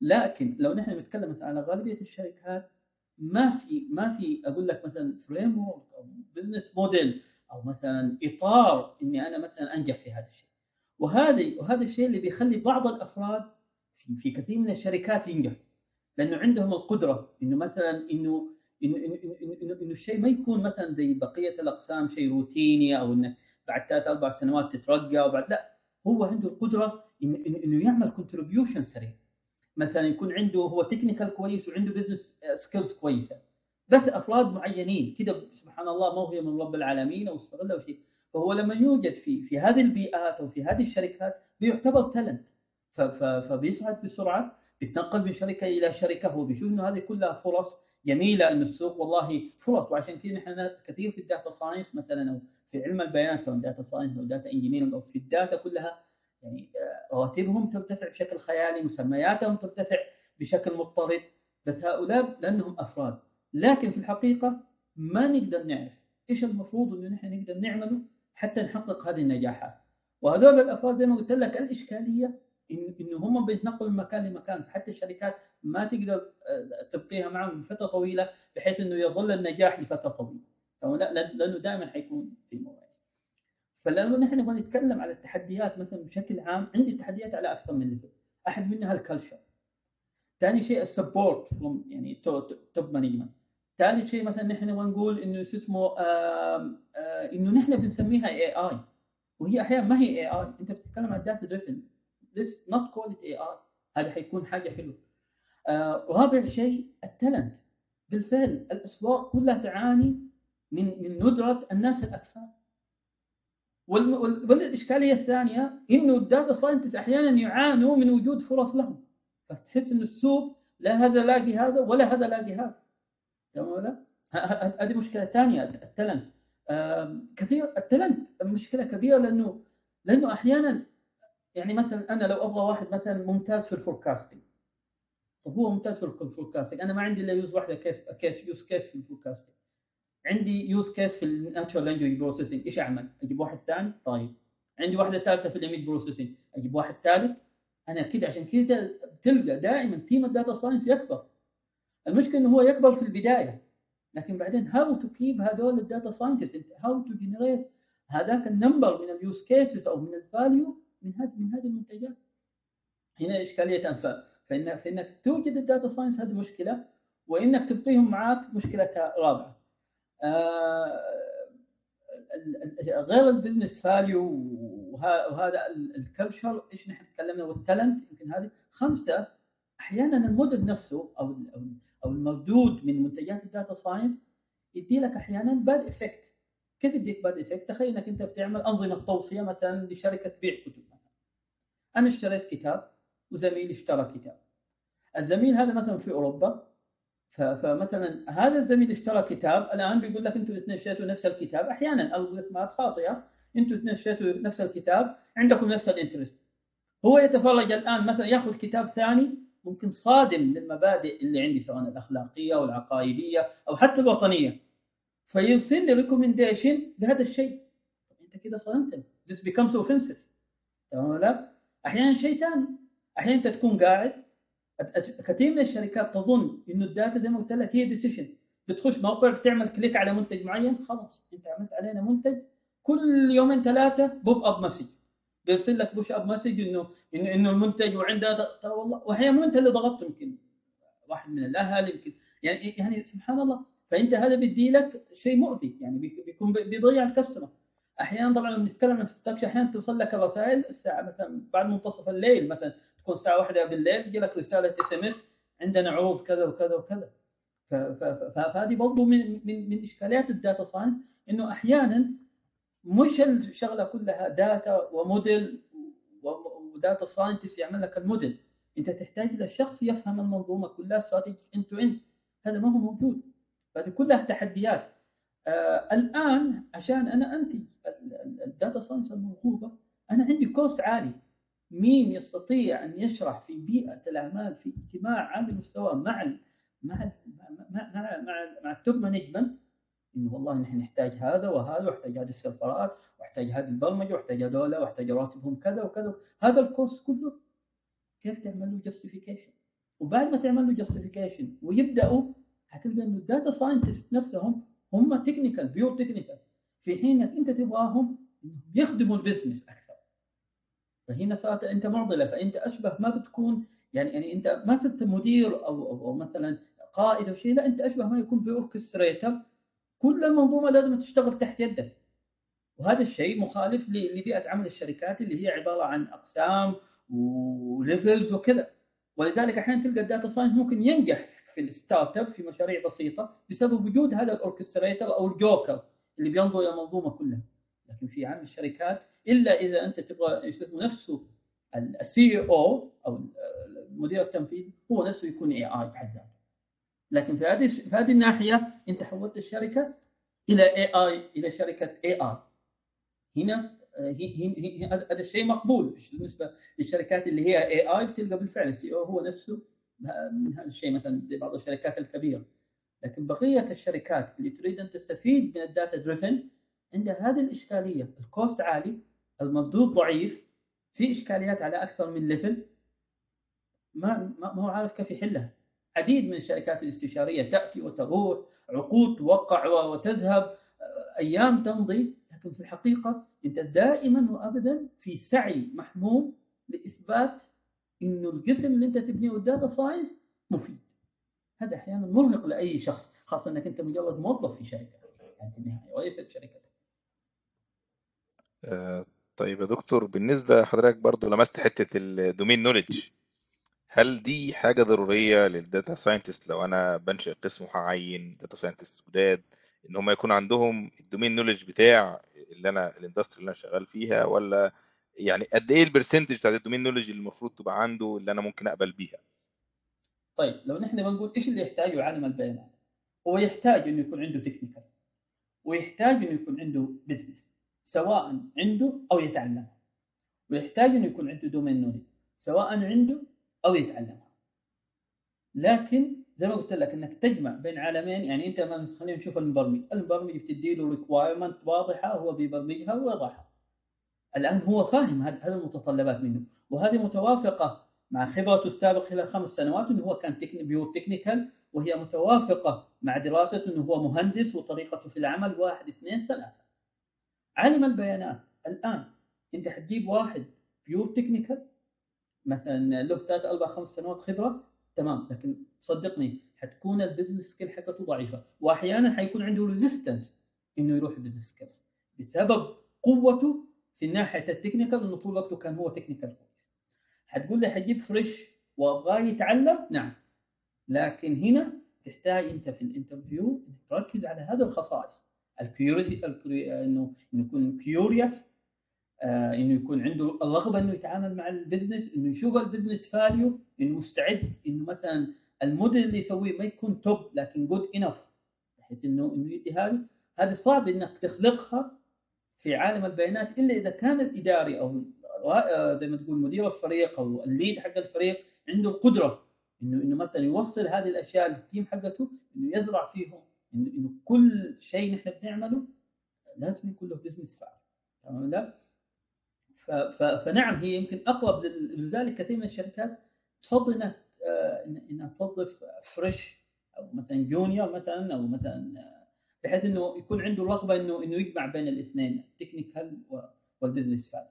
لكن لو نحن نتكلم على غالبية الشركات ما في ما في أقول لك مثلا frame أو business model أو مثلا إطار إني أنا مثلا أنجح في هذا الشيء. وهذه وهذا الشيء اللي بيخلي بعض الأفراد في, في كثير من الشركات ينجح لأنه عندهم القدرة إنه مثلا إنه إنه إنه, إنه, إنه, إنه الشيء ما يكون مثلا زي بقية الأقسام شيء روتيني أو انك بعد ثلاث أربع سنوات تترقى وبعد لا. هو عنده القدرة انه, إنه يعمل contribution سريع. مثلا يكون عنده هو technical كويس وعنده business skills كويسة. بس أفراد معينين. كده سبحان الله موهبه من رب العالمين أو استغله شيء فهو لما يوجد في في هذه البيئات أو في هذه الشركات بيعتبر talent فبيصعد بسرعة بيتنقل من شركة إلى شركة. هو بيشوف إنه هذه كلها فرص جميلة انه السوق. والله فرص. وعشان كذا نحن كثير في ال data science مثلا أو في علم البيانات سواء data science أو data engineering أو في ال data كلها. يعني رواتبهم ترتفع بشكل خيالي مسمياتهم ترتفع بشكل مضطرد بس هؤلاء لأنهم أفراد. لكن في الحقيقة ما نقدر نعرف إيش المفروض إنه نحن نقدر نعمله حتى نحقق هذه النجاحات. وهذول الأفراد زي ما قلت لك الإشكالية إنه هم بيتنقلوا من مكان لمكان حتى الشركات ما تقدر تبقيها معهم لفترة طويلة بحيث إنه يظل النجاح لفترة طويلة. لأنه دائما حيكون في مواجهه فلما نحن نبغى نتكلم على التحديات مثلا بشكل عام عندي تحديات على أكثر من level أحد منها ال culture ثاني شيء ال support يعني top management ثالث شيء مثلا نحن نبغى نقول إنه شو اسمه إنه نحن بنسميها AI وهي أحيانا ما هي AI أنت بتتكلم عن data driven this not call it AI هذا حيكون حاجة حلوة. آه رابع شيء ال talent بالفعل الأسواق كلها تعاني من من ندرة الناس الأكثر. والاشكاليه الثانية إنه ال data scientist أحيانا يعانوا من وجود فرص لهم. فتحس إنه السوق لا هذا لاقي هذا ولا هذا لاقي هذا. تمام؟ هذه مشكلة ثانية ال talent كثير ال talent مشكلة كبيرة لأنه لأنه أحيانا يعني مثلا أنا لو أبغى واحد مثلا ممتاز في ال forecasting طب هو ممتاز في ال forecasting أنا ما عندي إلا use واحدة case case use case في ال forecasting عندي use case في ال natural language processing إيش أعمل؟ أجيب واحد ثاني؟ طيب. عندي واحدة ثالثة في ال image processing أجيب واحد ثالث؟ أنا كده عشان كده بتلقى دائما team ال data science يكبر. المشكلة إنه هو يكبر في البداية لكن بعدين how to keep هذول ال data scientist how to generate هذاك ال number من ال use cases أو من ال value من هذه من هذه المنتجات. هنا إشكالية فإن فإنك توجد ال data science هذه مشكلة وإنك تبقيهم معاك مشكلة رابعة. آه غير ال business value وهذا ال culture إيش نحن تكلمنا وال talent يمكن هذه خمسة أحيانا الموديل نفسه أو أو المردود من منتجات ال data science يدي لك أحيانا bad effect كيف يديك bad effect؟ تخيل إنك أنت بتعمل أنظمة توصية مثلا لشركة تبيع كتب مثلا. أنا اشتريت كتاب وزميلي اشترى كتاب. الزميل هذا مثلا في أوروبا فمثلا هذا الزميل اشترى كتاب الآن بيقول لك أنتم الاثنين اشتريتوا نفس الكتاب أحيانا الalgorithmات خاطئة أنتم الاثنين اشتريتوا نفس الكتاب عندكم نفس ال interest هو يتفرج الآن مثلا يأخذ كتاب ثاني ممكن صادم للمبادئ اللي عندي سواء الأخلاقية أو العقائديه أو حتى الوطنية. فيرسل لي recommendation بهذا الشيء. أنت كده صدمتني this becomes offensive. تمام ولا أحيانا شيء ثاني أحيانا أنت تكون قاعد. كثير من الشركات تظن إنه ال data زي ما قلت لك هي decision بتخش موقع بتعمل click على منتج معين خلاص أنت عملت علينا منتج. كل يومين ثلاثة pop up message بيرسل لك push up message إنه إنه المنتج وعندنا والله واحيانا مو أنت اللي ضغطت يمكن واحد من الأهل يمكن. يعني يعني سبحان الله فأنت هذا بيدي لك شيء مؤذي يعني بيكون بيضيع ال customer. أحيانا طبعا لما نتكلم عن ال structure أحيانا توصل لك الرسائل الساعة مثلا بعد منتصف الليل مثلا تكون الساعة واحدة بالليل يجي لك رسالة SMS عندنا عروض كذا وكذا وكذا. فهذه برضه من من من إشكاليات ال data science إنه أحيانا مش الشغلة كلها data و model و data scientist يعمل لك الموديل. انت تحتاج إلى شخص يفهم المنظومة كلها استراتيجي end to end هذا ما هو موجود. هذه كلها تحديات. آه الآن عشان أنا أنتج ال data science المرغوبه أنا عندي cost عالي. مين يستطيع أن يشرح في بيئة الأعمال في اجتماع عالي المستوى مع ال مع ال مع مع مع, مع ال top management إنه والله نحن نحتاج هذا وهذا وأحتاج هذه السيرفرات وأحتاج هذه البرمجة وأحتاج هذول وأحتاج راتبهم كذا وكذا. هذا الكوست كله كيف تعمل له justification وبعد ما تعمل له justification ويبدأوا هتلقى إنه ال data scientist نفسهم هم technical pure technical في حين إنك أنت تبغاهم يخدموا ال business أكثر. فهنا صارت أنت معضلة فأنت أشبه ما بتكون يعني يعني أنت ما صرت مدير أو أو, أو مثلا قائد أو شيء لا أنت أشبه ما يكون ب orchestrator كل المنظومة لازم تشتغل تحت يدك. وهذا الشيء مخالف لبيئة عمل الشركات اللي هي عبارة عن أقسام و levels وكذا. ولذلك أحيانا تلقى ال data science ممكن ينجح في ال startup في مشاريع بسيطة بسبب وجود هذا ال orchestrator أو الجوكر اللي بينظر إلى المنظومة كلها. لكن في عالم الشركات إلا إذا أنت تبغى نفسه ال CEO أو المدير التنفيذي هو نفسه يكون AI بحد ذاته. لكن في هذه في هذه الناحية انت حولت الشركة إلى AI إلى شركة AI هنا هذا الشيء مقبول. بالنسبة للشركات اللي هي AI بتلقى بالفعل ال CEO هو نفسه من هذا الشيء مثلا بعض الشركات الكبيرة. لكن بقية الشركات اللي تريد أن تستفيد من ال data driven عندها هذه الإشكالية ال cost عالي المردود ضعيف في إشكاليات على أكثر من level ما ما هو عارف كيف يحلها. عديد من الشركات الاستشارية تأتي وتروح عقود توقع وتذهب أيام تمضي لكن في الحقيقة أنت دائما وابدا في سعي محموم لإثبات إنه القسم اللي أنت تبنيه ال data science مفيد. هذا أحيانا مرهق لأي شخص خاصة إنك أنت مجرد موظف في شركة يعني في النهاية وليست شركة. آه طيب يا دكتور بالنسبة لحضرتك برضو لمست حتة ال domain knowledge هل دي حاجة ضرورية لل data scientist لو أنا بنشئ قسم وهعين data scientist جداد؟ إن هم يكون عندهم ال domain knowledge بتاع اللي أنا ال industry اللي أنا شغال فيها ولا يعني قد إيه ال percentage بتاعت ال domain knowledge اللي المفروض تبقى عنده اللي أنا ممكن أقبل بيها؟ طيب لو نحن بنقول إيش اللي يحتاجه عالم البيانات؟ هو يحتاج إنه يكون عنده technical ويحتاج إنه يكون عنده business سواء عنده أو يتعلمها ويحتاج إنه يكون عنده domain knowledge سواء عنده أو يتعلمها لكن زي ما قلت لك إنك تجمع بين عالمين يعني أنت خلينا نشوف المبرمج، المبرمج بتدي له requirement واضحة هو بيبرمجها ويضعها. الآن هو فاهم هذه المتطلبات منه وهذه متوافقة مع خبرته السابقة خلال خمس سنوات إنه هو كان pure technical وهي متوافقة مع دراسته إنه هو مهندس وطريقته في العمل واحد اثنين ثلاثة. علم البيانات الآن أنت حتجيب واحد pure technical مثلا له ثلاث أربع خمس سنوات خبرة تمام. لكن صدقني حتكون ال business skill حقته ضعيفة. واحيانا حيكون عنده resistance إنه يروح ال business skills بسبب قوته في ناحية ال technical إنه طول وقته كان هو technical كويس حتقول لي حجيب fresh وأبغاه يتعلم؟ نعم. لكن هنا تحتاج أنت في ال interview تركز على هذه الخصائص. ال curiosity إنه يكون curious آه إنه يكون عنده الرغبة إنه يتعامل مع ال business إنه يشوف ال business value إنه مستعد إنه مثلا الموديل اللي يسويه ما يكون top لكن good enough بحيث إنه إنه يدي هذه. هذه صعب إنك تخلقها في عالم البيانات إلا إذا كان الإداري أو زي ما تقول مدير الفريق أو ال lead حق الفريق عنده القدره إنه إنه مثلا يوصل هذه الأشياء لل team حقته إنه يزرع فيهم إنه, إنه كل شيء نحن بنعمله لازم يكون له business value تمام لا فنعم هي يمكن أقرب لذلك كثير من الشركات تفضل انها إنها توظف fresh أو مثلا junior مثلا أو مثلا بحيث إنه يكون عنده رغبة انه إنه يجمع بين الاثنين ال technical وال business فعلا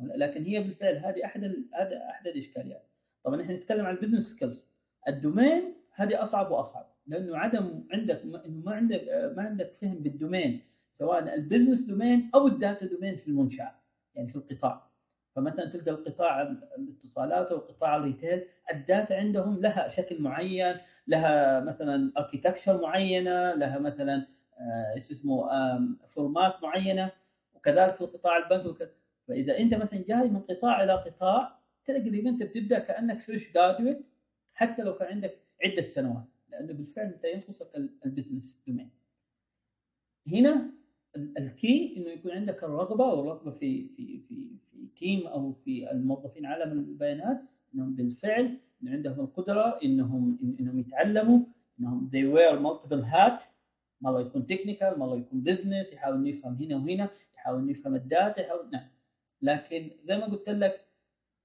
لكن هي بالفعل هذه أحد هذا أحد الإشكاليات. طبعا إحنا نتكلم عن ال business skills ال domain هذه أصعب وأصعب لأنه عدم عندك إنه ما عندك ما عندك فهم بال domain سواء ال business domain أو ال data domain في المنشأة. يعني في القطاع. فمثلا تلقى القطاع الاتصالات أو قطاع ال retail ال data عندهم لها شكل معين لها مثلا architecture معينة لها مثلا آه، إيش اسمه format معينة وكذلك في قطاع البنك وكذا فإذا أنت مثلا جاي من قطاع إلى قطاع تقريبا أنت بتبدأ كأنك fresh graduate حتى لو كان عندك عدة سنوات لأنه بالفعل أنت ينقصك ال business domain هنا ال key إنه يكون عندك الرغبة والرغبه في في في في team أو في الموظفين عالم البيانات إنهم بالفعل إنه عندهم القدرة إنهم إنهم يتعلموا إنهم they wear multiple hat. مره يكون technical مره يكون business يحاول يفهم هنا وهنا يحاول يفهم ال data يحاول نعم. لكن زي ما قلت لك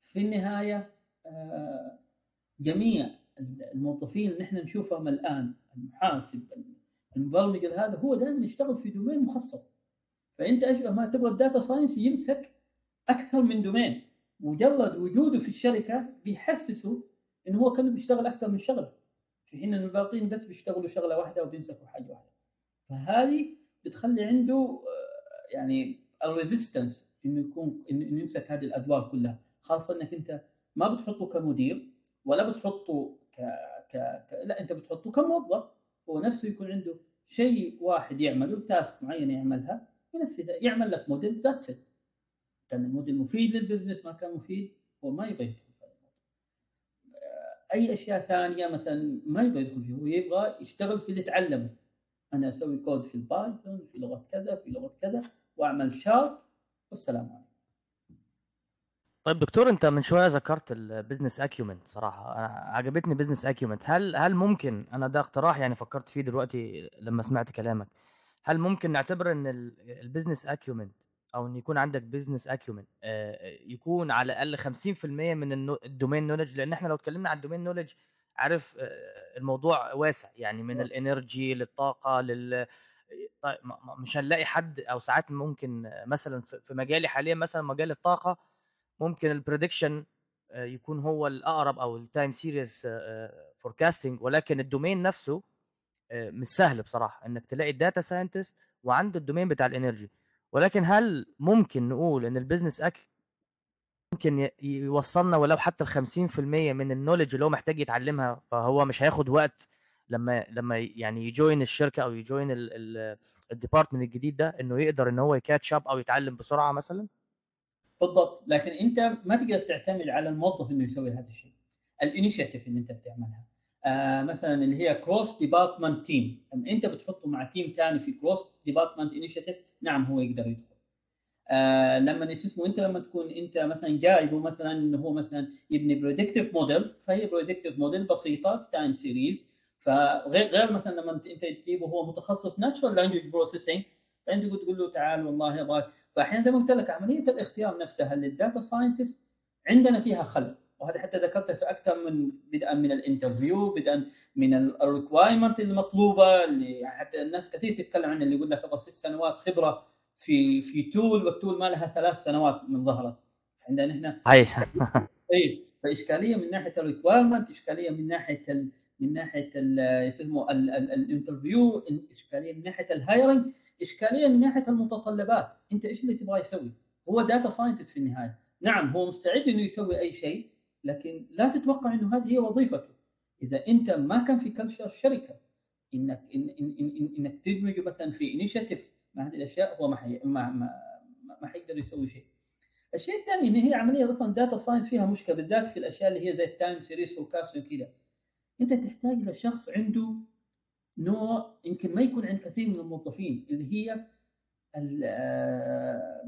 في النهاية آه، جميع الموظفين اللي نحن نشوفهم الآن المحاسب المبرمج هذا هو دائما يشتغل في domain مخصص. فأنت أشبه ما تبغى ال data science يمسك أكثر من domain. مجرد وجوده في الشركة بيحسسه إنه هو كان بيشتغل أكثر من شغلة. في حين ان الباقيين بس بيشتغلوا شغلة واحدة وبيمسكوا حاجة واحدة. فهذه بتخلي عنده آه، يعني ال resistance إنه يكون إنه يمسك هذه الأدوار كلها. خاصة إنك أنت ما بتحطه كمدير ولا بتحطه ك... ك... ك... لا أنت بتحطه كموظف. هو نفسه يكون عنده شيء واحد يعمله task معينه يعملها ينفذها يعمل لك model that's it كان الموديل مفيد لل business ما كان مفيد هو ما يبغى يدخل في أي أشياء ثانية مثلا ما يبغى يدخل فيه هو يبغى يشتغل في اللي تعلمه. أنا أسوي كود في ال Python في لغة كذا في لغة كذا وأعمل chart والسلام عليكم. طيب دكتور انت من شوية ذكرت ال business acumen صراحة. أنا عجبتني business acumen هل هل ممكن أنا ده اقتراح يعني فكرت فيه دلوقتي لما سمعت كلامك. هل ممكن نعتبر إن ال business acumen أو إن يكون عندك business acumen يكون على الأقل 50% من ال domain knowledge لأن إحنا لو اتكلمنا عن ال domain knowledge عارف آه، الموضوع واسع يعني من ال energy للطاقة لل طيب مش هنلاقي حد أو ساعات ممكن مثلا في مجالي حاليا مثلا مجال الطاقة ممكن ال prediction آه، يكون هو الأقرب أو ال time series forecasting ولكن ال domain نفسه آه، مش سهل بصراحة إنك تلاقي ال data scientist وعنده ال domain بتاع ال energy ولكن هل ممكن نقول إن ال business ac ممكن يوصلنا ولو حتى ال 50% من ال knowledge اللي هو محتاج يتعلمها فهو مش هياخد وقت لما لما يعني ي join الشركة أو ي join ال department الجديد ده إنه يقدر إن هو ي catch up أو يتعلم بسرعة مثلا؟ بالضبط. لكن أنت ما تقدر تعتمد على الموظف إنه يسوي هذا الشيء. ال initiative اللي أنت بتعملها. آه مثلا اللي هي cross department team أنت بتحطه مع team ثاني في cross department initiative نعم هو يقدر يدخل. آه لما اسمه أنت لما تكون أنت مثلا جايبه مثلا إنه هو مثلا يبني predictive model فهي predictive model بسيطة في time series فغير غير مثلا لما انت تجيبه هو متخصص natural language processing فأنت تقول له تعال والله أبغى فأحيانا زي ما قلت لك عملية الاختيار نفسها لل data scientist عندنا فيها خلل. وهذا حتى ذكرته في أكثر من بدءا من ال interview بدءا من ال requirement المطلوبة اللي حتى الناس كثير تتكلم عنها اللي يقول لك أبغى ست سنوات خبرة في في tool وال tool ما لها ثلاث سنوات من ظهرت عندنا إحنا AI فإشكالية من ناحية ال requirement إشكالية من ناحية ال من ناحية يسموه ال interview إشكالية من ناحية ال hiring إشكالية من ناحية المتطلبات. أنت إيش اللي تبغى يسوي؟ هو data scientist في النهاية. نعم هو مستعد إنه يسوي أي شيء لكن لا تتوقع إنه هذه هي وظيفته. إذا أنت ما كان في culture الشركة انك إن إن إن إنك تدمج مثلا في initiative مع هذه الأشياء هو ما حي... ما ما, ما حيقدر يسوي شيء. الشيء الثاني إن هي عملية أصلا data science فيها مشكلة بالذات في الأشياء اللي هي زي ال time series forecast وكذا. أنت تحتاج لشخص عنده نوع يمكن ما يكون عند كثير من الموظفين اللي هي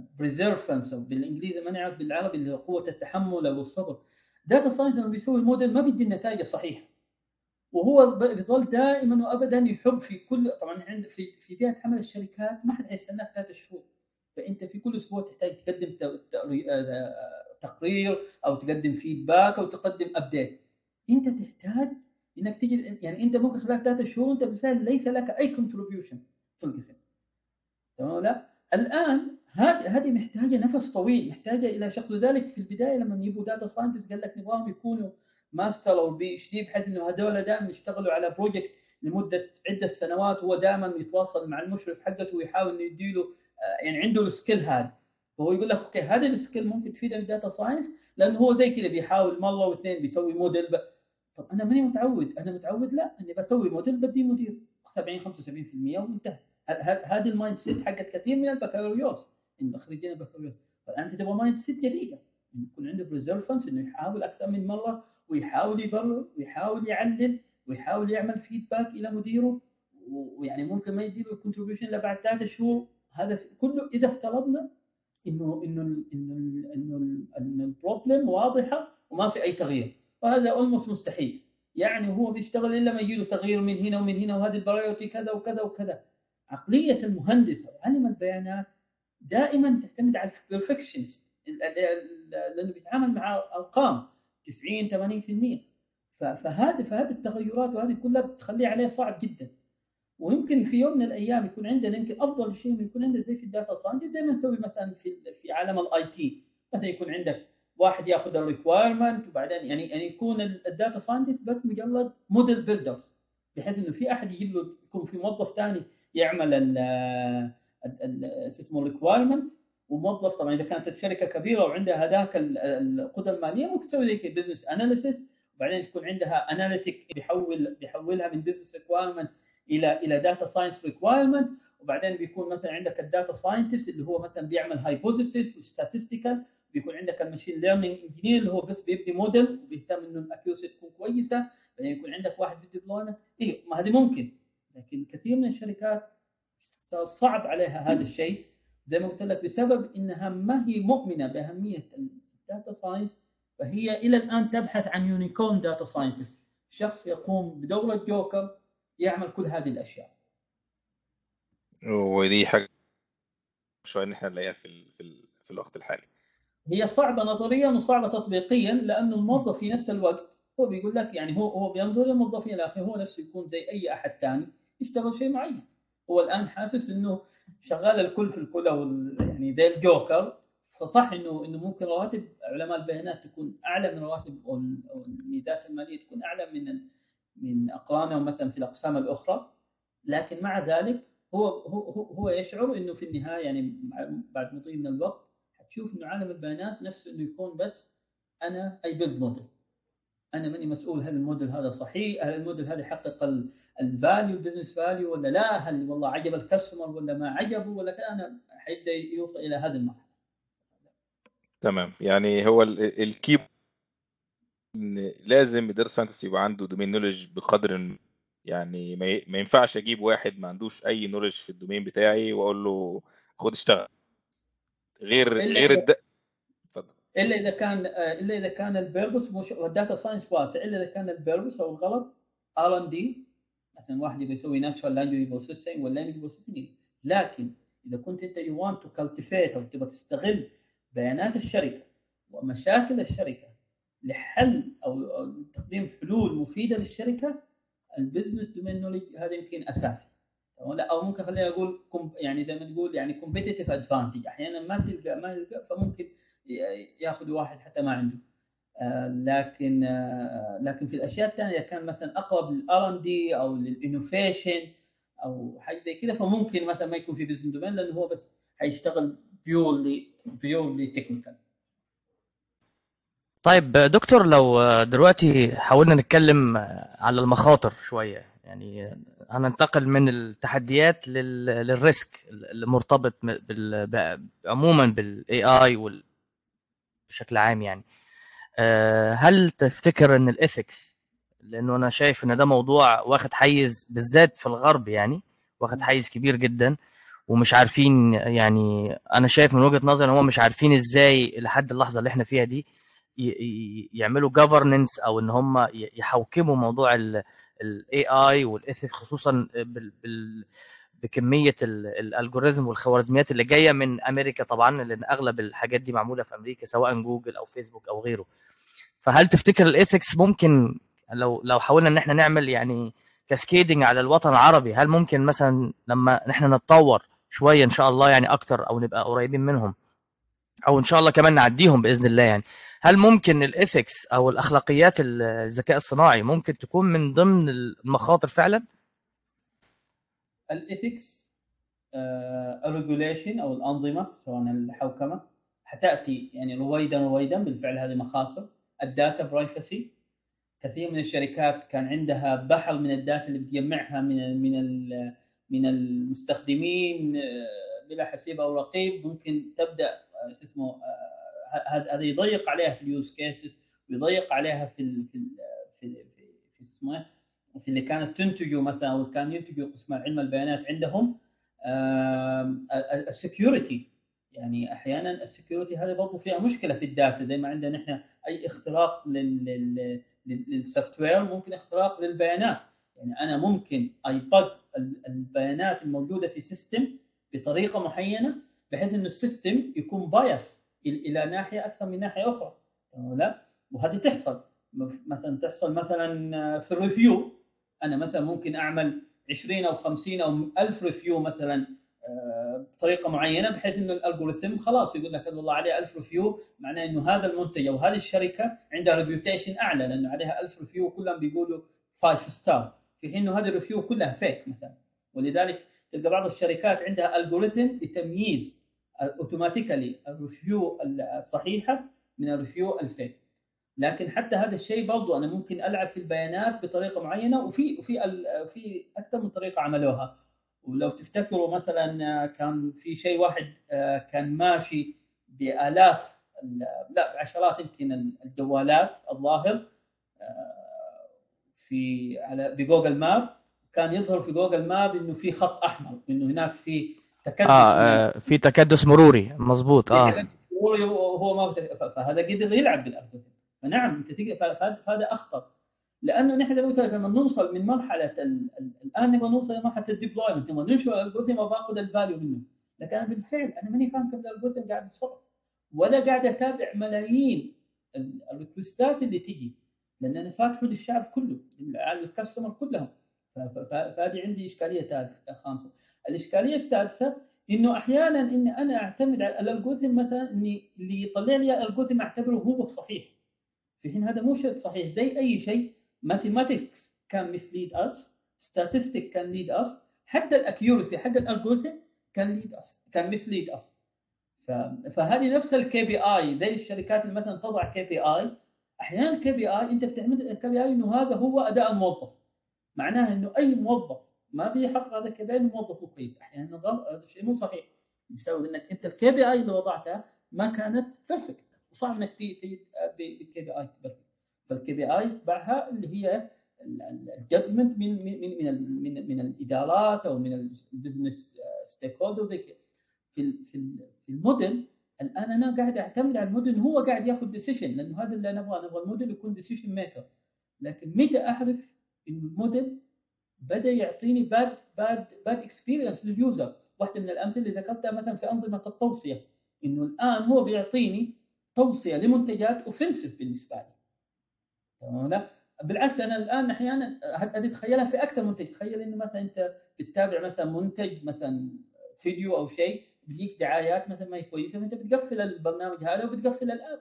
ال perseverance بالإنجليزي ما نعرف بالعربي اللي هو قوة التحمل أو الصبر. data science لما بيسوي الموديل ما بيدي النتائج الصحيحة. وهو بيظل دائما وابدا يحب في كل طبعا عند في في بيئه عمل الشركات ما حد حيستناك ثلاث شهور. فأنت في كل أسبوع تحتاج تقدم تقرير أو تقدم feedback أو تقدم update أنت تحتاج إنك تجي يعني أنت ممكن خلال ثلاثة شهور أنت بالفعل ليس لك أي contribution في القسم تمام لا الآن هذه هذه محتاجة نفس طويل محتاجة إلى شخص لذلك في البداية لما يجيبوا data scientist قال لك نبغاهم يكونوا ماستر أو PhD بحيث إنه هذول دائما يشتغلوا على project لمدة عدة سنوات هو دائما يتواصل مع المشرف حقته ويحاول إنه يديله آه، يعني عنده ال skill هذا فهو يقول لك okay هذه ال skill ممكن تفيدك ال data science لأنه هو زي كذا بيحاول مرة واثنين بيسوي موديل. طب أنا ماني متعود أنا متعود لا اني بسوي موديل بدي مدير 70 75% وانتهى هذه ال mindset حقت كثير من البكالوريوس انه خريجين البكالوريوس فانت تبغى mindset جديده انه يكون عنده perseverance انه يحاول أكثر من مره ويحاول يبرر ويحاول يعلم ويحاول يعمل feedback إلى مديره ويعني ممكن ما يديله ال contribution الا بعد ثلاث شهور هذا كله اذا افترضنا انه انه انه انه ال problem واضحه وما في اي تغيير وهذا almost مستحيل. يعني هو بيشتغل إلا ما يجي له تغيير من هنا ومن هنا وهذه ال priority كذا وكذا وكذا. عقلية المهندس أو علم البيانات دائما تعتمد على ال perfectionist لأنه بيتعامل مع أرقام 90 80% فهذه فهذه التغيرات وهذه كلها بتخليه عليه صعب جدا. ويمكن في يوم من الأيام يكون عندنا يمكن أفضل شيء يكون عندنا زي في ال data science زي ما نسوي مثلا في في عالم ال IT مثلا يكون عندك واحد ياخذ ال requirement وبعدين يعني يعني يكون ال data scientist بس مجرد model builders بحيث إنه في أحد يجيب له يكون في موظف ثاني يعمل ال اسمه ال requirement وموظف طبعا إذا كانت الشركة كبيرة وعندها هذاك القدرة المالية ممكن تسوي زي business analysis وبعدين يكون عندها analytic بيحول بيحولها من business requirement إلى إلى data science requirement وبعدين بيكون مثلا عندك ال data scientist اللي هو مثلا بيعمل hypothesis و statistical بيكون عندك ال machine learning engineer اللي هو بس بيبني موديل وبيهتم إنه الاكيوسي تكون كويسة بعدين يكون عندك واحد في ال deployment أيوه ما هذه ممكن لكن كثير من الشركات صعب عليها هذا الشيء. زي ما قلت لك بسبب إنها ما هي مؤمنة بأهمية ال data science فهي إلى الآن تبحث عن unicorn data scientist شخص يقوم بدور الجوكر يعمل كل هذه الأشياء. ودي حاجة شوية نحن نلاقيها في في, في الوقت الحالي. هي صعبة نظريا وصعبة تطبيقيا لأنه الموظف في نفس الوقت هو بيقول لك يعني هو هو بينظر للموظفين الآخرين هو نفسه يكون زي أي أحد ثاني يشتغل شيء معين. هو الآن حاسس إنه شغال الكل في الكل أو يعني زي الجوكر. فصح إنه إنه ممكن رواتب علماء البيانات تكون أعلى من رواتب الميزات المالية تكون أعلى من من اقرانهم مثلا في الأقسام الأخرى. لكن مع ذلك هو هو هو يشعر إنه في النهاية يعني بعد مضي من الوقت حتشوف إنه عالم البيانات نفسه إنه يكون بس أنا I build model أنا ماني مسؤول هل الموديل هذا صحيح هل الموديل هذا يحقق ال value ال business value ولا لا؟ هل والله عجب ال customer ولا ما عجبه؟ ولا أنا حيبدأ يوصل إلى هذه المرحلة. تمام. يعني هو ال key لازم ال data scientist يبقى عنده domain knowledge بقدر يعني ما ينفعش أجيب واحد ما عندوش أي knowledge في ال domain بتاعي وأقول له خد اشتغل. غير غير الد... إلا إذا كان إلا إذا كان ال purpose مش ال data science واسع. إلا إذا كان ال purpose أو الغلط R&D مثلا واحد يبغى يسوي natural language processing ولا language processing لكن إذا كنت أنت you want to cultivate أو تبغى تستغل بيانات الشركة ومشاكل الشركة لحل أو تقديم حلول مفيدة للشركة ال business domain knowledge هذا يمكن أساسي. أو ممكن خلينا أقول يعني زي ما نقول يعني competitive advantage أحيانا ما تلقى ما تلقى فممكن ياخذ واحد حتى ما عنده. آه لكن آه لكن في الأشياء الثانية كان مثلا أقرب لل R&D أو لل innovation أو حاجة زي كذا فممكن مثلا ما يكون في business domain لأنه هو بس حيشتغل purely purely technical طيب دكتور لو دلوقتي حاولنا نتكلم على المخاطر شوية يعني هننتقل من التحديات لل risk المرتبط بال... عموما بال AI بشكل عام يعني. هل تفتكر إن ال ethics لأنه أنا شايف إن ده موضوع واخد حيز بالذات في الغرب يعني واخد حيز كبير جدا ومش عارفين يعني أنا شايف من وجهة نظري إن هم مش عارفين إزاي لحد اللحظة اللي إحنا فيها دي يعملوا governance أو إن هم يحوكموا موضوع ال AI وال ethics خصوصا بال بكمية ال algorithm والخوارزميات اللي جاية من أمريكا طبعا لأن أغلب الحاجات دي معمولة في أمريكا سواء جوجل أو فيسبوك أو غيره. فهل تفتكر ال ethics ممكن لو لو حاولنا إن إحنا نعمل يعني cascading على الوطن العربي هل ممكن مثلا لما نحن نتطور شوية إن شاء الله يعني أكتر أو نبقى قريبين منهم؟ أو إن شاء الله كمان نعديهم بإذن الله يعني. هل ممكن ال ethics أو الأخلاقيات الذكاء الصناعي ممكن تكون من ضمن المخاطر فعلا؟ ال ethics ال regulation أو الأنظمة سواء الحوكمة حتأتي يعني رويدا رويدا بالفعل هذه مخاطر. ال data privacy كثير من الشركات كان عندها بحر من ال data اللي بتجمعها من من من المستخدمين آه، بلا حسيب أو رقيب. ممكن تبدأ آه، شو اسمه آه، هذا يضيق عليها في ال use cases ويضيق عليها في في في في, في اسمه في اللي كانت تنتجه مثلا أو كان ينتجوا قسم علم البيانات عندهم ال security. يعني أحيانا ال security هذه برضه فيها مشكلة في ال data. زي ما عندنا إحنا أي اختراق لل software ممكن اختراق للبيانات. يعني أنا ممكن ايباد البيانات الموجودة في system بطريقة معينة بحيث إنه ال system يكون bias إلى ناحية أكثر من ناحية أخرى. لا وهذه تحصل. مثلا تحصل مثلا في ال review. أنا مثلا ممكن أعمل 20 أو 50 أو 1000 review مثلا آه، بطريقة معينة بحيث إنه ال algorithm خلاص يقول لك الله عليه 1000 review معناه إنه هذا المنتج أو هذه الشركة عندها reputation أعلى لأنه عليها 1000 review كلهم بيقولوا 5 star في حين إنه هذه ال review كلها fake مثلا. ولذلك تلقى بعض الشركات عندها algorithm لتمييز automatically ال review الصحيحة من ال review ال fake لكن حتى هذا الشيء برضو أنا ممكن ألعب في البيانات بطريقة معينة وفي في في أكثر من طريقة عملوها. ولو تفتكروا مثلا كان في شيء واحد آه، كان ماشي بآلاف لا بعشرات يمكن الجوالات الظاهر آه، في على ب Google Maps. كان يظهر في Google Maps إنه في خط أحمر إنه هناك في تكدس آه, آه في تكدس مروري. مضبوط آه. مروري وهو ما فهذا قدر يلعب بال algorithm فنعم أنت فهذا أخطر. لأنه نحن لما نوصل من مرحلة الآن نبغى نوصل لمرحله ال deployment. نبغى ننشر ال algorithm وباخذ ال value منه. لكن أنا بالفعل أنا ماني فاهم كيف ال algorithm قاعد يتصرف. ولا قاعد أتابع ملايين ال requestات اللي تجي. لأن أنا فاتحه للشعب كله ال customer كلهم. فهذه عندي إشكالية ثالثة خامسة. الإشكالية السادسة إنه أحيانا إني أنا أعتمد على ال algorithm مثلا إني اللي يطلع لي ال algorithm أعتبره هو الصحيح في حين هذا مو شيء صحيح. زي أي شيء mathematics can mislead us statistics can lead us حتى ال accuracy حق ال algorithm can lead us can mislead us. فهذه نفس ال KPI زي الشركات اللي مثلا تضع KPI أحيانا ال KPI أنت بتعمل ال KPI إنه هذا هو أداء الموظف. معناها إنه أي موظف ما بيحقق هذا ال KPI موظف مو كويس. أحيانا هذا الشيء مو صحيح. بسبب إنك أنت ال KPI اللي وضعتها ما كانت perfect وصعب إنك تجي بال KPI perfect فال KPI تبعها اللي هي ال judgment من من من من, من الإدارات أو من ال business stakeholders في في الموديل الآن أنا قاعد أعتمد على الموديل هو قاعد يأخذ decision لأنه هذا اللي نبغاه نبغى الموديل يكون decision maker لكن متى أعرف انه الموديل بدأ يعطيني bad bad bad experience لل user واحدة من الأمثلة اللي ذكرتها مثلا في أنظمة التوصية. إنه الآن هو بيعطيني توصية لمنتجات offensive بالنسبة لي. تمام؟ لا بالعكس أنا الآن أحيانا هذه تخيلها في أكثر منتج. تخيل إنه مثلا أنت بتتابع مثلا منتج مثلا فيديو أو شيء بيجيك دعايات مثلا ما هي كويسة فأنت بتقفل البرنامج هذا وبتقفل ال app.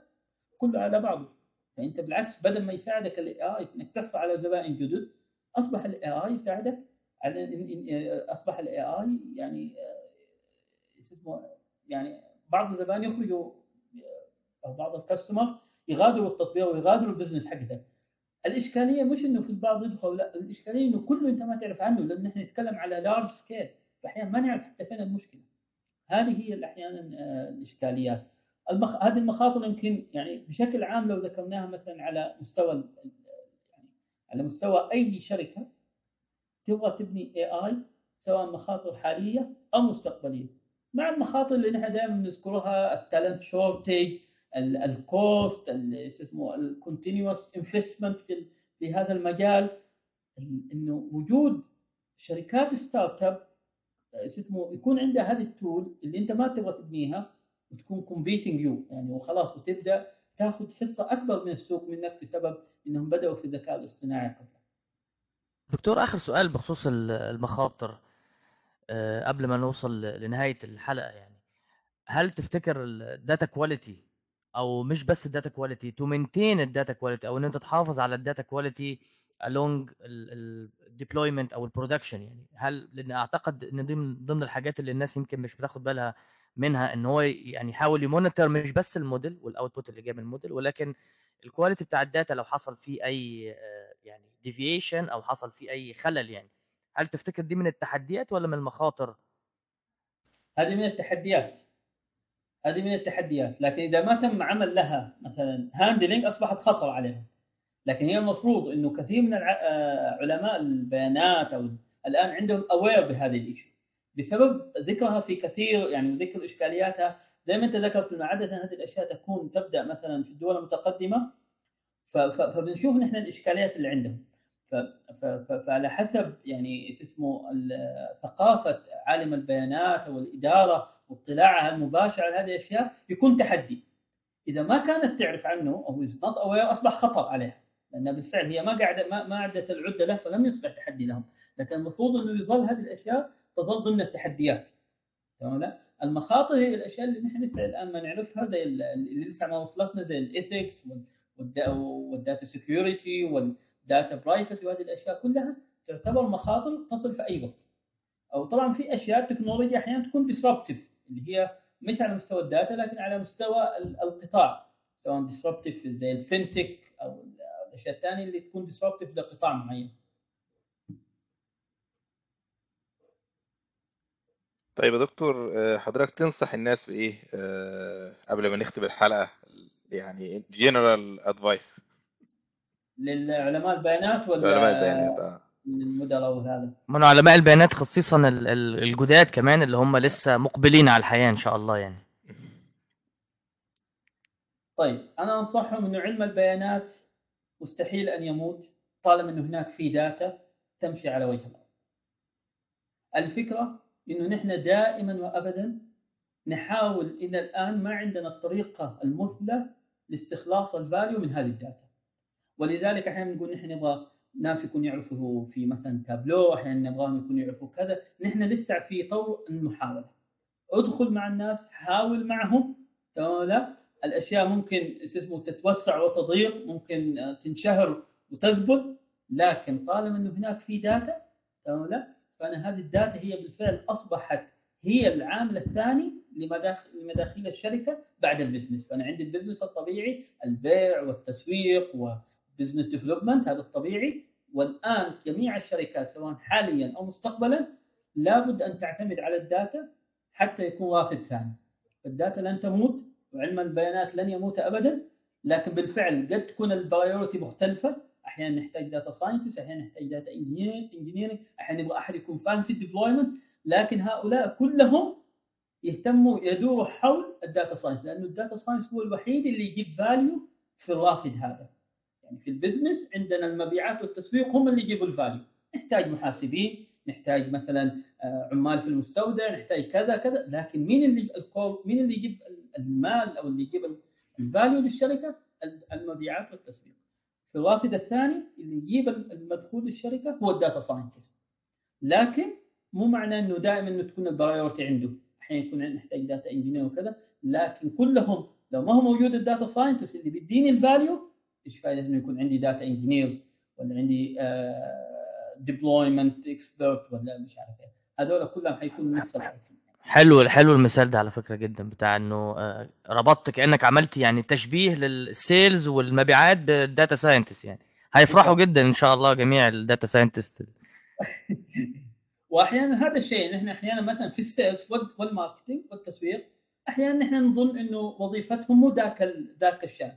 كله على بعضه. فأنت بالعكس بدل ما يساعدك ال AI إنك تحصل على زبائن جدد أصبح ال AI يساعدك على أصبح ال AI يعني اسمه يعني بعض الزبائن يخرجوا أو بعض ال customer يغادروا التطبيق ويغادروا ال business حقتك الإشكالية مش إنه في البعض يدخل لا الإشكالية إنه كله أنت ما تعرف عنه لأن إحنا نتكلم على large scale فاحيانا ما نعرف حتى فين المشكلة. هذه هي أحيانا آه، الإشكاليات. المخ... هذه المخاطر يمكن يعني بشكل عام لو ذكرناها مثلا على مستوى على مستوى أي شركة تبغى تبني AI سواء مخاطر حالية أو مستقبلية. مع المخاطر اللي نحن دائما نذكرها ال talent shortage ال cost اسمه ال continuous investment في في هذا المجال. إنه وجود شركات startup اسمه يكون عندها هذه ال tool اللي أنت ما تبغى تبنيها وتكون competing you يعني وخلاص وتبدأ تاخذ حصة أكبر من السوق منك بسبب إنهم بدأوا في الذكاء الاصطناعي قبل. دكتور آخر سؤال بخصوص المخاطر آه، قبل ما نوصل لنهاية الحلقة يعني. هل تفتكر ال data quality أو مش بس ال data quality to maintain ال data quality أو إن أنت تحافظ على ال data quality along ال deployment أو ال production يعني؟ هل لأن أعتقد إن دي من ضمن الحاجات اللي الناس يمكن مش بتاخد بالها منها إن هو يعني يحاول ي monitor مش بس ال model وال output اللي جاي من الموديل ولكن ال quality بتاع ال data لو حصل فيه أي آه، يعني deviation أو حصل فيه أي خلل يعني. هل تفتكر دي من التحديات ولا من المخاطر؟ هذه من التحديات. هذه من التحديات. لكن إذا ما تم عمل لها مثلا handling أصبحت خطر عليهم. لكن هي المفروض إنه كثير من آه، علماء البيانات أو الآن عندهم aware بهذه الاشياء بسبب ذكرها في كثير يعني ذكر إشكالياتها. زي ما أنت ذكرت لما عادة هذه الأشياء تكون تبدأ مثلا في الدول المتقدمة. فبنشوف نحن الإشكاليات اللي عندهم. فعلى حسب يعني اسمه ثقافة عالم البيانات أو الإدارة واطلاعها المباشر على هذه الأشياء يكون تحدي. إذا ما كانت تعرف عنه أو is not أصبح خطر عليها. لأن بالفعل هي ما قاعدة ما, ما عدت العدة له فلم يصبح تحدي لهم. لكن المفروض إنه يظل هذه الأشياء تظل ضمن التحديات. تمام؟ لا. المخاطر هي الأشياء اللي نحن لسه الآن ما نعرفها زي اللي لسه ما وصلتنا زي ال ethics وال data security وال data privacy وهذه الأشياء كلها تعتبر مخاطر تصل في أي وقت. أو طبعا في أشياء تكنولوجيا أحيانا تكون disruptive اللي هي مش على مستوى ال data لكن على مستوى القطاع. سواء disruptive زي ال fintech أو الأشياء الثانية اللي تكون disruptive لقطاع معين. طيب يا دكتور آه، حضرتك تنصح الناس بإيه آه، قبل ما نختم الحلقة؟ يعني general advice للعلماء البيانات ولا علماء البيانات آه. للمدراء وهذا من علماء البيانات خصيصا ال- ال- الجداد كمان اللي هم لسه مقبلين على الحياة إن شاء الله يعني. طيب أنا أنصحهم إنه علم البيانات مستحيل أن يموت طالما إنه هناك في data تمشي على وجه الأرض. الفكرة إنه نحن دائما وابدا نحاول إلى الآن ما عندنا الطريقة المثلى لاستخلاص ال value من هذه ال data. ولذلك أحيانا نقول نحن نبغى ناس يكون يعرفوا في مثلا تابلو أحيانا نبغاهم يكونوا يعرفوا كذا، نحن لسه في طور المحاولة. ادخل مع الناس، حاول معهم. تمام؟ الأشياء ممكن اسمه تتوسع وتضيق ممكن تنشهر وتثبت. لكن طالما إنه هناك في data تمام؟ لا. فأنا هذه ال data هي بالفعل أصبحت هي العامل الثاني لمداخيل الشركة بعد ال business. فأنا عندي ال business الطبيعي البيع والتسويق و business development هذا الطبيعي. والآن جميع الشركات سواء حاليا أو مستقبلا لابد أن تعتمد على ال data حتى يكون واخذ ثاني. ال data لن تموت وعلم البيانات لن يموت ابدا لكن بالفعل قد تكون ال priority مختلفة. أحيانا نحتاج data scientist أحيانا نحتاج data engineering أحيانا نبغى أحد يكون فاهم في ال deployment لكن هؤلاء كلهم يهتموا يدوروا حول ال data science لأنه ال data science هو الوحيد اللي يجيب value في الرافد هذا. يعني في ال business عندنا المبيعات والتسويق هم اللي يجيبوا ال value نحتاج محاسبين نحتاج مثلا آه، عمال في المستودع نحتاج كذا كذا. لكن مين اللي مين اللي يجيب المال أو اللي يجيب ال value للشركة؟ المبيعات والتسويق. في الرافد الثاني اللي يجيب المدخول للشركة هو ال data scientist. لكن مو معنى إنه دائما إنه تكون ال priority عنده. أحيانا يكون نحتاج data engineer وكذا لكن كلهم لو ما هو موجود ال data scientist اللي بيديني ال value إيش فائده إنه يكون عندي data engineers ولا عندي deployment expert ولا مش عارف إيه. هذول كلهم حيكونوا نفس الحكي. حلو حلو المثال ده على فكرة جدا بتاع إنه آه، ربطت كأنك عملت يعني تشبيه لل sales والمبيعات بال data scientist يعني. هيفرحوا جدا إن شاء الله جميع ال data scientist واحيانا هذا الشيء نحن أحيانا مثلا في ال sales وال marketing والتسويق أحيانا نحن نظن إنه وظيفتهم مو ذاك ذاك الشأن.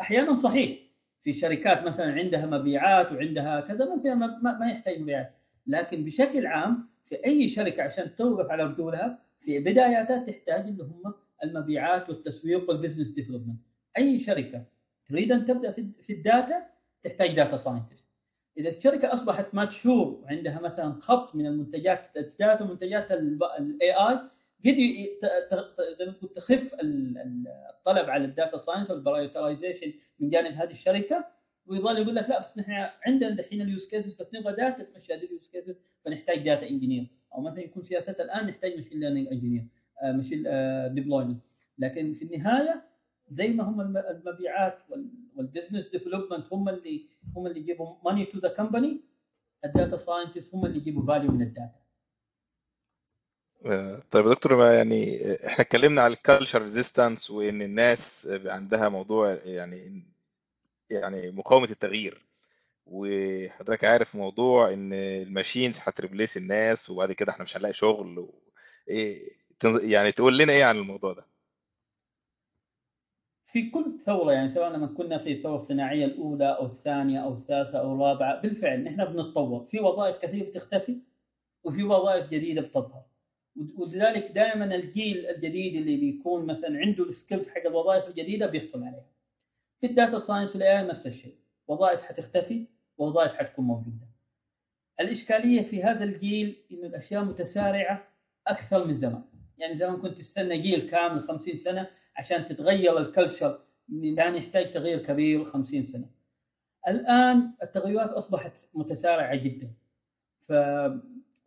أحيانا صحيح في شركات مثلا عندها مبيعات وعندها كذا ممكن ما, ما يحتاج مبيعات. لكن بشكل عام في أي شركة عشان توقف على رجولها في بداياتها تحتاج اللي هم المبيعات والتسويق وال business development أي شركة تريد أن تبدأ في ال data تحتاج data scientist إذا الشركة أصبحت mature وعندها مثلا خط من المنتجات ال data ومنتجات ال AI قد تخف الطلب على ال data science وال prioritization من جانب هذه الشركة. ويظل يقول لك لا بس نحن عندنا الحين ال use cases بس نبغى data تمشي هذه ال use cases فنحتاج data engineer أو مثلا يكون سياسات الآن نحتاج machine learning engineer machine deployment لكن في النهاية زي ما هم المبيعات وال business development هم اللي هم اللي يجيبوا money to the company ال data scientist هم اللي يجيبوا value من الداتا آه، طيب يا دكتور ما يعني إحنا اتكلمنا على ال culture resistance وإن الناس عندها موضوع يعني يعني مقاومة التغيير. وحضرتك عارف موضوع إن ال machines هت replace الناس وبعد كده إحنا مش هنلاقي شغل و... إيه يعني تقول لنا إيه عن الموضوع ده؟ في كل ثورة يعني سواء لما كنا في الثورة الصناعية الأولى أو الثانية أو الثالثة أو الرابعة بالفعل نحن بنتطور. في وظائف كثيرة بتختفي وفي وظائف جديدة بتظهر. ولذلك دائما الجيل الجديد اللي بيكون مثلا عنده ال skills حق الوظائف الجديدة بيحصل عليها. في ال data science وال AI نفس الشيء. وظائف حتختفي ووظائف حتكون موجودة. الإشكالية في هذا الجيل إنه الأشياء متسارعة أكثر من زمان. يعني زمان كنت تستنى جيل كامل 50 سنة عشان تتغير ال culture الان يحتاج تغيير كبير 50 سنة. الآن التغيرات أصبحت متسارعة جدا. ف...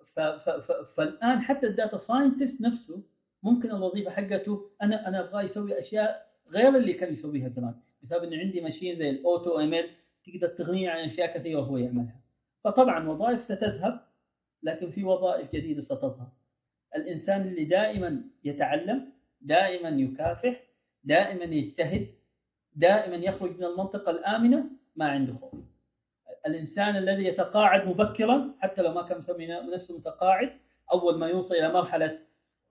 ف... ف... ف... فالآن حتى ال data scientist نفسه ممكن الوظيفة حقته أنا أنا أبغى يسوي أشياء غير اللي كان يسويها زمان. بسبب إنه عندي ماشين زي الأوتو إيميل تقدر تغنيه عن أشياء كثيرة هو يعملها. فطبعا وظائف ستذهب لكن في وظائف جديدة ستظهر. الإنسان اللي دائما يتعلم دائما يكافح دائما يجتهد دائما يخرج من المنطقة الآمنة ما عنده خوف. الإنسان الذي يتقاعد مبكرا حتى لو ما كان مسمي نفسه متقاعد أول ما يوصل إلى مرحلة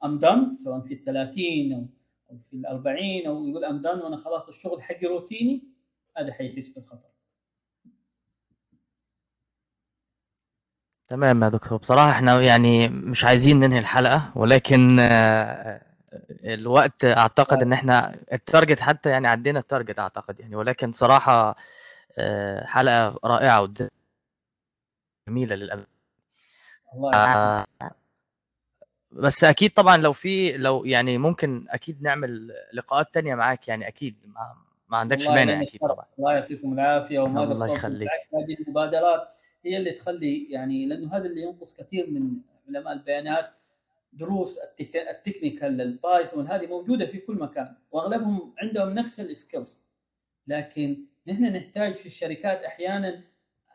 I'm done سواء في الثلاثين أو أو في الأربعين أو يقول I'm done وأنا خلاص الشغل حقي روتيني هذا حيحس بالخطر. تمام يا دكتور. بصراحة إحنا يعني مش عايزين ننهي الحلقة ولكن آه، الوقت أعتقد إن إحنا ال target حتى يعني عدينا ال target أعتقد يعني. ولكن بصراحة آه، حلقة رائعة وجميلة للأمانة آه، بس أكيد طبعا لو في لو يعني ممكن أكيد نعمل لقاءات تانية معاك يعني أكيد. ما, ما عندكش مانع أكيد. طبعا. الله يعطيكم العافية وما الله يخليك. هذه المبادرات هي اللي تخلي يعني لأنه هذا اللي ينقص كثير من علماء البيانات دروس التك... ال technical ال Python هذه موجودة في كل مكان وأغلبهم عندهم نفس ال skills لكن نحن نحتاج في الشركات أحيانا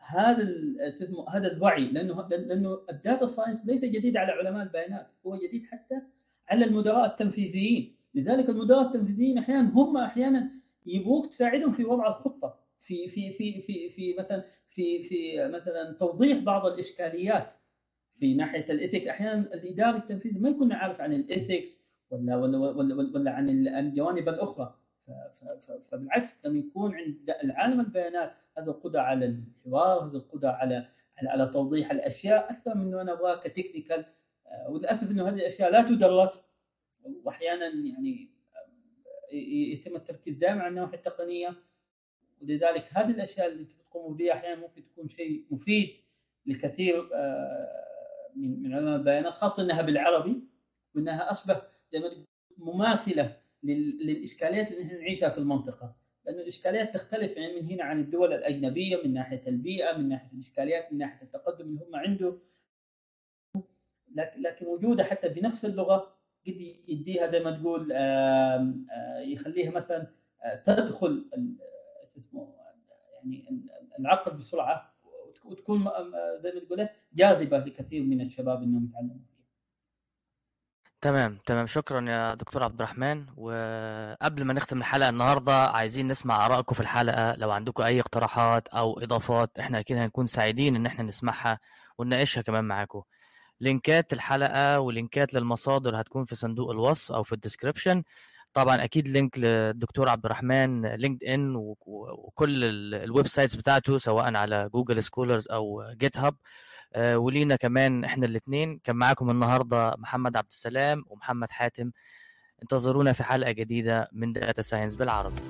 هذا اسمه هذا الوعي لأنه لأنه ال data science ليس جديد على علماء البيانات هو جديد حتى على المدراء التنفيذيين. لذلك المدراء التنفيذيين أحيانا هم أحيانا يبغوك تساعدهم في وضع الخطة. في في في في في مثلا في في مثلا توضيح بعض الإشكاليات في ناحية ال ethics أحيانا الإداري التنفيذي ما يكون عارف عن ال ethics ولا ولا ولا, ولا, عن ال- عن الجوانب الأخرى. فبالعكس لما يكون عند العالم البيانات هذا القدرة على الحوار هذا القدرة على على, توضيح الأشياء أكثر من انه أنا ابغاه كتكنيكال. وللأسف إنه هذه الأشياء لا تدرس. واحيانا يعني آه، يتم التركيز دائما على النواحي التقنية. ولذلك هذه الأشياء اللي تقوموا بها أحيانا ممكن تكون شيء مفيد لكثير آه، من من علماء البيانات خاصة إنها بالعربي وإنها اصبح زي ما مماثلة لل- للإشكاليات اللي نحن نعيشها في المنطقة. لأنه الإشكاليات تختلف يعني من هنا عن الدول الأجنبية من ناحية البيئة من ناحية الإشكاليات من ناحية التقدم اللي هم عنده. لكن وجوده حتى بنفس اللغة قد يديها زي ما تقول آه، يخليها مثلا آه، تدخل شو اسمه يعني العقل بسرعة وتك- وتكون زي ما تقول جاذبة لكثير من الشباب إنهم يتعلموا. تمام تمام. شكرا يا دكتور عبد الرحمن. وقبل ما نختم الحلقة النهاردة عايزين نسمع آرائكم في الحلقة. لو عندكم أي اقتراحات أو إضافات إحنا أكيد هنكون سعيدين إن إحنا نسمعها ونناقشها كمان معاكم. link ات الحلقة و link ات للمصادر هتكون في صندوق الوصف أو في ال description. طبعا أكيد link للدكتور عبد الرحمن لينكد إن و- وكل ال- ال websites بتاعته سواء على جوجل سكولر أو جيت هاب. آه، ولينا كمان إحنا الاثنين كان معاكم النهارده محمد عبد السلام ومحمد حاتم. انتظرونا في حلقة جديدة من data science بالعربي.